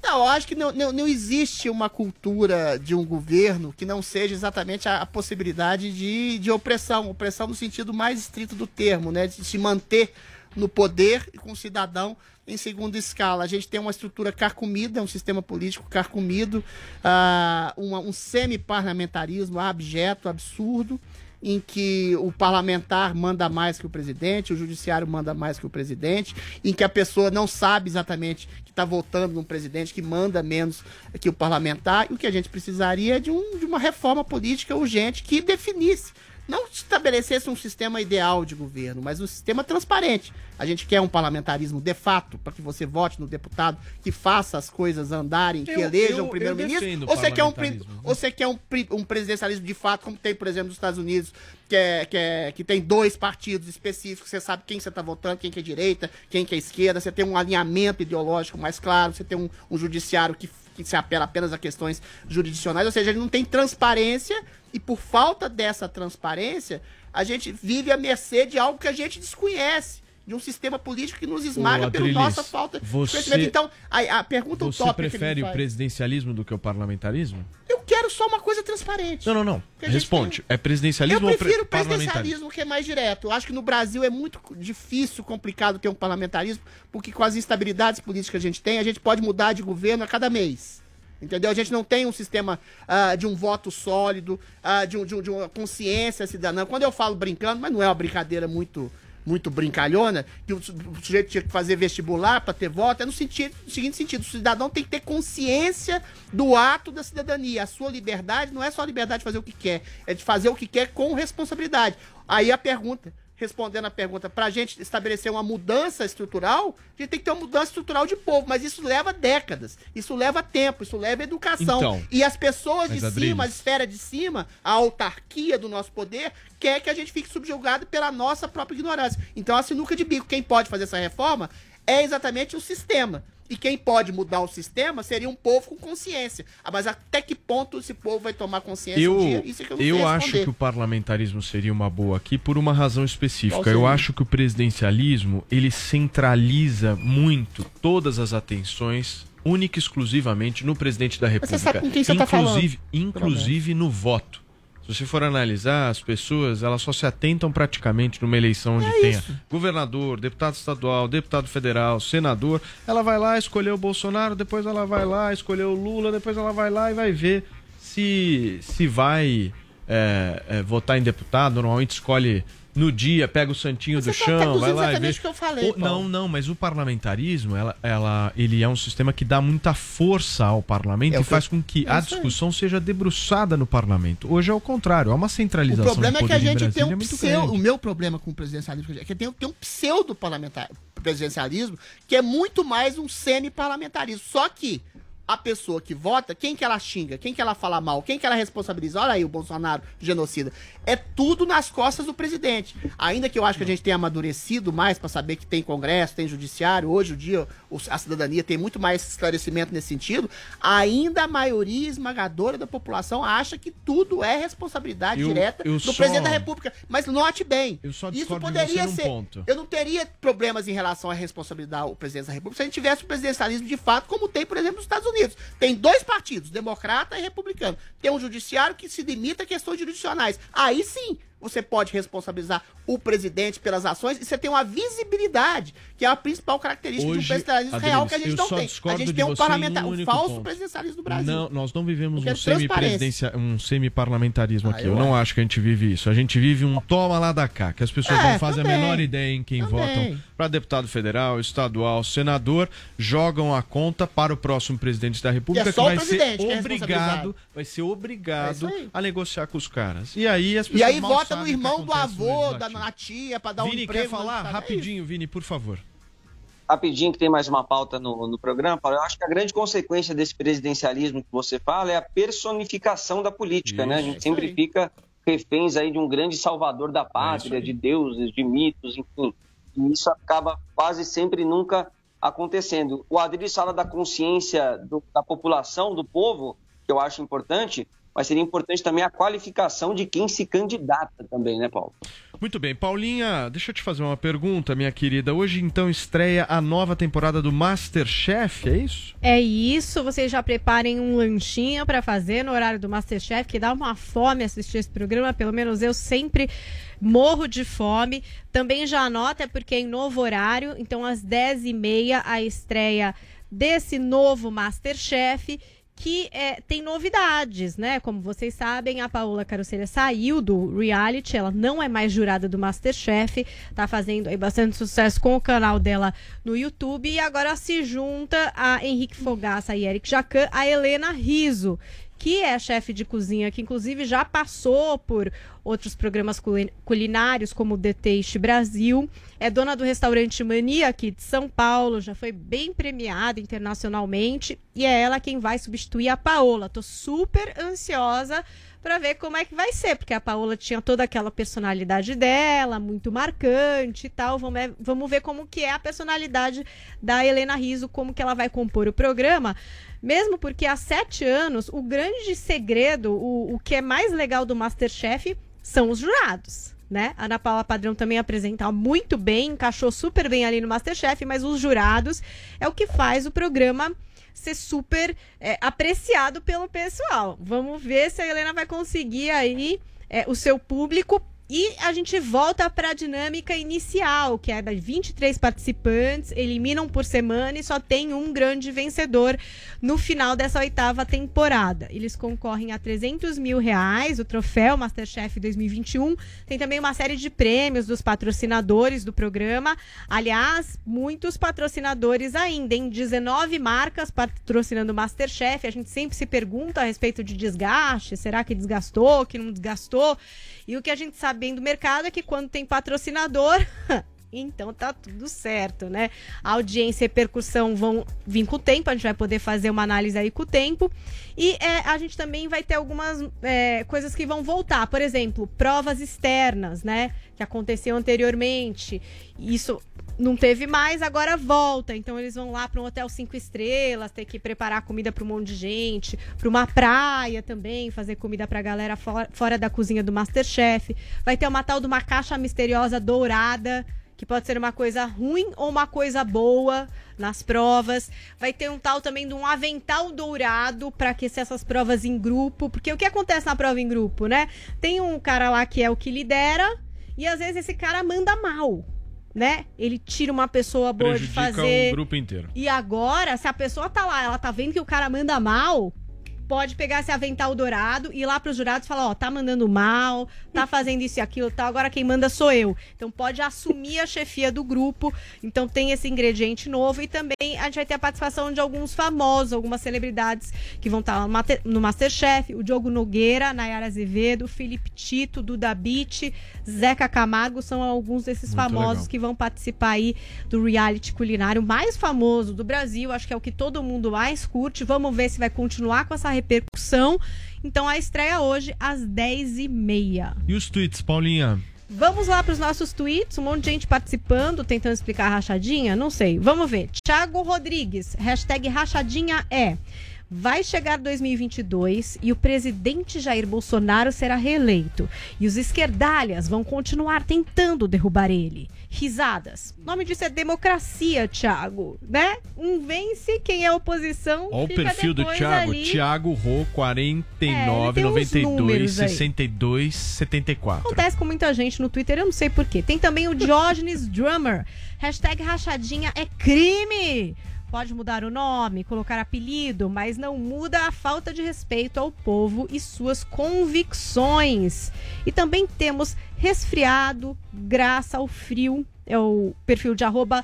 Não, eu acho que não, não, não existe uma cultura de um governo que não seja exatamente a, a possibilidade de, de opressão. Opressão no sentido mais estrito do termo, né? De se manter no poder e com o cidadão em segunda escala. A gente tem uma estrutura carcomida, um sistema político carcomido, ah, uma- um semi-parlamentarismo abjeto, absurdo, em que o parlamentar manda mais que o presidente, o judiciário manda mais que o presidente, em que a pessoa não sabe exatamente que está votando num presidente que manda menos que o parlamentar, e o que a gente precisaria é de, um, de uma reforma política urgente que definisse não estabelecesse um sistema ideal de governo, mas um sistema transparente. A gente quer um parlamentarismo de fato, para que você vote no deputado que faça as coisas andarem, que Eu- eleja um primeiro-ministro, ou você quer um, ou Ou você quer um, um presidencialismo de fato, como tem, por exemplo, nos Estados Unidos, que, é, que, é, que tem dois partidos específicos, você sabe quem você está votando, quem que é direita, quem que é esquerda, você tem um alinhamento ideológico mais claro, você tem um, um judiciário que, que se apela apenas a questões jurisdicionais, ou seja, ele não tem transparência e por falta dessa transparência, a gente vive à mercê de algo que a gente desconhece. De um sistema político que nos esmaga Ô, pela nossa falta você- de conhecimento. Então, a, a pergunta Você prefere o presidencialismo do que o parlamentarismo? Eu quero só uma coisa transparente. Não, não, não. Responde. É Eu presidencialismo ou pre prefiro o parlamentarismo? presidencialismo que é mais direto. Eu acho que no Brasil é muito difícil, complicado ter um parlamentarismo, porque com as instabilidades políticas que a gente tem, a gente pode mudar de governo a cada mês. Entendeu? A gente não tem um sistema ah, de um voto sólido, ah, de, um- de um- de uma consciência cidadã. Quando eu falo brincando, mas não é uma brincadeira muito muito brincalhona, que o, su- o sujeito tinha que fazer vestibular para ter voto, é no, sentido, no seguinte sentido, o cidadão tem que ter consciência do ato da cidadania. A sua liberdade não é só a liberdade de fazer o que quer, é de fazer o que quer com responsabilidade. Aí a pergunta, respondendo a pergunta, para a gente estabelecer uma mudança estrutural, a gente tem que ter uma mudança estrutural de povo, mas isso leva décadas, isso leva tempo, isso leva educação. Então, e as pessoas de mas, cima, a Adriles- esfera de cima, a autarquia do nosso poder, quer que a gente fique subjugado pela nossa própria ignorância. Então, a sinuca de bico, quem pode fazer essa reforma é exatamente o sistema. E quem pode mudar o sistema seria um povo com consciência. Ah, mas até que ponto esse povo vai tomar consciência Eu, um dia? Isso é que eu não eu acho que o parlamentarismo seria uma boa aqui por uma razão específica. Eu acho que o presidencialismo ele centraliza muito todas as atenções única e exclusivamente no presidente da Mas República. você sabe com quem você tá inclusive, falando, inclusive no voto. Se você for analisar, as pessoas elas só se atentam praticamente numa eleição onde É tenha governador, deputado estadual, deputado federal, senador. Ela vai lá escolher o Bolsonaro, depois ela vai lá escolher o Lula, depois ela vai lá e vai ver se, se vai é, é, votar em deputado. Normalmente escolhe no dia, pega o santinho do Você tá chão, vai lá e vê. exatamente o que eu falei, O- não, não, mas o parlamentarismo, ela, ela, ele é um sistema que dá muita força ao parlamento É o e faz eu- com que é a discussão seja debruçada no parlamento. Hoje é o contrário, há uma O centralização problema do é que a gente tem um muito pseudo. grande. O meu problema com o presidencialismo é que tem, tem um pseudo parlamentar presidencialismo que é muito mais um semi-parlamentarismo. Só que a pessoa que vota, quem que ela xinga, quem que ela fala mal, quem que ela responsabiliza, olha aí o Bolsonaro, genocida, é tudo nas costas do presidente. Ainda que eu acho que a gente tenha amadurecido mais para saber que tem Congresso, tem Judiciário, hoje o dia a cidadania tem muito mais esclarecimento nesse sentido, ainda a maioria esmagadora da população acha que tudo é responsabilidade Eu- direta eu do só- presidente da República. Mas note bem, Eu só isso poderia ser. ponto. Eu não teria problemas em relação a responsabilizar o presidente da República se a gente tivesse o presidencialismo de fato, como tem, por exemplo, nos Estados Unidos. Tem dois partidos, democrata e republicano. Tem um judiciário que se limita a questões jurisdicionais. Aí sim. Você pode responsabilizar o presidente pelas ações e você tem uma visibilidade, que é a principal característica de um Hoje, presidencialismo Adriles, real que a gente não tem. A gente tem um parlamentar, um um falso ponto. presidencialismo do Brasil. Não, nós não vivemos um semi-presidencia, um semi-parlamentarismo Ah, aqui. eu Eu não acho que a gente vive isso. A gente vive um toma lá da cá, que as pessoas É, não fazem também. a menor ideia em quem Também. votam para deputado federal, estadual, senador, jogam a conta para o próximo presidente da República E é que o vai ser é obrigado, vai ser obrigado É a negociar com os caras. E aí as pessoas E aí mal vota no irmão do avô, da na tia, pra dar um Vini, emprego. quer falar? no- Rapidinho, Vini, por favor. rapidinho que tem mais uma pauta no, no programa, Paulo. Eu acho que a grande consequência desse presidencialismo que você fala é a personificação da política, né? A gente sempre fica reféns aí de um grande salvador da pátria, de deuses, de mitos, enfim. E isso acaba quase sempre nunca acontecendo. O Adriles fala da consciência do- da população, do povo, que eu acho importante, mas seria importante também a qualificação de quem se candidata também, né, Paulo? Muito bem, Paulinha, deixa eu te fazer uma pergunta, minha querida. Hoje então estreia a nova temporada do Masterchef, é isso? É isso, vocês já preparem um lanchinho pra fazer no horário do Masterchef, que dá uma fome assistir esse programa, pelo menos eu sempre morro de fome. Também já anota, é porque é em novo horário, então às 10h30 a estreia desse novo Masterchef que é, tem novidades, né? Como vocês sabem, a Paola Carosselha saiu do reality, ela não é mais jurada do Masterchef, tá fazendo aí bastante sucesso com o canal dela no YouTube e agora se junta a Henrique Fogaça e Eric Jacan, a Helena Riso, que é chefe de cozinha, que inclusive já passou por outros programas culi- culinários, como o The Taste Brasil. É dona do restaurante Mania aqui de São Paulo, já foi bem premiada internacionalmente. E é ela quem vai substituir a Paola. Tô super ansiosa para ver como é que vai ser, porque a Paola tinha toda aquela personalidade dela, muito marcante e tal. Vamos, é- vamos ver como que é a personalidade da Helena Riso, como que ela vai compor o programa. Mesmo porque há sete anos, o grande segredo, o, o que é mais legal do Masterchef são os jurados. Né? A Ana Paula Padrão também apresenta muito bem, encaixou super bem ali no Masterchef, mas os jurados é o que faz o programa ser super é, apreciado pelo pessoal. Vamos ver se a Helena vai conseguir aí é, o seu público. E a gente volta para a dinâmica inicial, que é das 23 participantes, eliminam por semana e só tem um grande vencedor no final dessa oitava temporada. Eles concorrem a 300 mil reais, o troféu Masterchef 2021. Tem também uma série de prêmios dos patrocinadores do programa. Aliás, muitos patrocinadores ainda, em 19 marcas patrocinando o Masterchef. A gente sempre se pergunta a respeito de desgaste: será que desgastou, que não desgastou? E o que a gente sabe bem do mercado é que quando tem patrocinador. Então tá tudo certo, né? A audiência e repercussão vão vir com o tempo, a gente vai poder fazer uma análise aí com o tempo. E é, a gente também vai ter algumas é, coisas que vão voltar. Por exemplo, provas externas, né? Que aconteceu anteriormente. Isso não teve mais, agora volta. Então eles vão lá para um hotel cinco estrelas, ter que preparar comida para um monte de gente, para uma praia também, fazer comida para galera fora, fora da cozinha do Masterchef. Vai ter uma tal de uma caixa misteriosa dourada, que pode ser uma coisa ruim ou uma coisa boa nas provas. Vai ter um tal também de um avental dourado para aquecer essas provas em grupo, porque o que acontece na prova em grupo, né? Tem um cara lá que é o que lidera e às vezes esse cara manda mal né? Ele tira uma pessoa boa de Prejudica fazer. o grupo inteiro. E agora, se a pessoa tá lá, ela tá vendo que o cara manda mal, pode pegar esse avental dourado e ir lá pros jurados e falar, ó, tá mandando mal, tá fazendo isso e aquilo, tá, agora quem manda sou eu. Então pode assumir a chefia do grupo. Então tem esse ingrediente novo e também a gente vai ter a participação de alguns famosos, algumas celebridades que vão estar no Masterchef, o Diogo Nogueira, Nayara Azevedo, Felipe Tito, Duda Beat, Zeca Camargo, são alguns desses Muito famosos legal. que vão participar aí do reality culinário mais famoso do Brasil. Acho que é o que todo mundo mais curte. Vamos ver se vai continuar com essa repercussão. Então a estreia hoje às 10h30. E os tweets, Paulinha? Vamos lá para os nossos tweets, um monte de gente participando, tentando explicar a rachadinha, não sei. Vamos ver. Thiago Rodrigues, hashtag rachadinha é. Vai chegar 2022 e o presidente Jair Bolsonaro será reeleito. E os esquerdalhas vão continuar tentando derrubar ele. Risadas. O nome disso é democracia, Thiago, né? Um vence quem é oposição. Olha o perfil do Thiago. ali. Thiago Rô, 49, É, ele tem uns 92, números aí. 62, 74. Acontece com muita gente no Twitter, eu não sei porquê. Tem também o Diógenes Drummer. Hashtag rachadinha é crime. Pode mudar o nome, colocar apelido, mas não muda a falta de respeito ao povo e suas convicções. E também temos resfriado, graça ao frio. É o perfil de arroba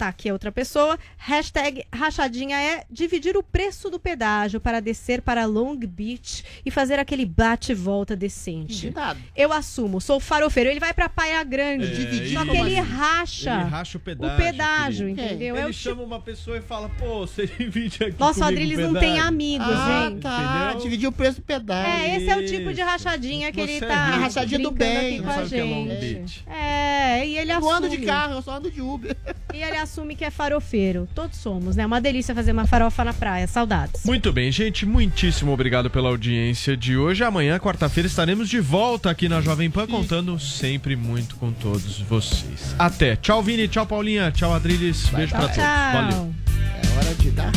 Tá, aqui é outra pessoa. Hashtag rachadinha é dividir o preço do pedágio para descer para Long Beach e fazer aquele bate-volta decente. Combinado. Eu assumo, sou farofeiro. Ele vai pra Praia Grande. É, dividir. Só que ele racha. Ele racha o pedágio. O pedágio, querido. entendeu? Ele É o tipo- chama uma pessoa e fala, pô, você divide aqui Nossa, o Adriles não tem amigos, Ah, gente. tá. Entendeu? Dividir o preço do pedágio. É, esse é o tipo de rachadinha que Você ele é tá. rico. Rachadinha do bem. aqui com a é gente. É, e ele Eu assume. ando de carro, eu só ando de Uber. E ele assume que é farofeiro. Todos somos, né? Uma delícia fazer uma farofa na praia. Saudades. Muito bem, gente. Muitíssimo obrigado pela audiência de hoje. Amanhã, quarta-feira, estaremos de volta aqui na Jovem Pan, contando sempre muito com todos vocês. Até. Tchau, Vini. Tchau, Paulinha. Tchau, Adriles. Beijo pra todos. Valeu. É hora de dar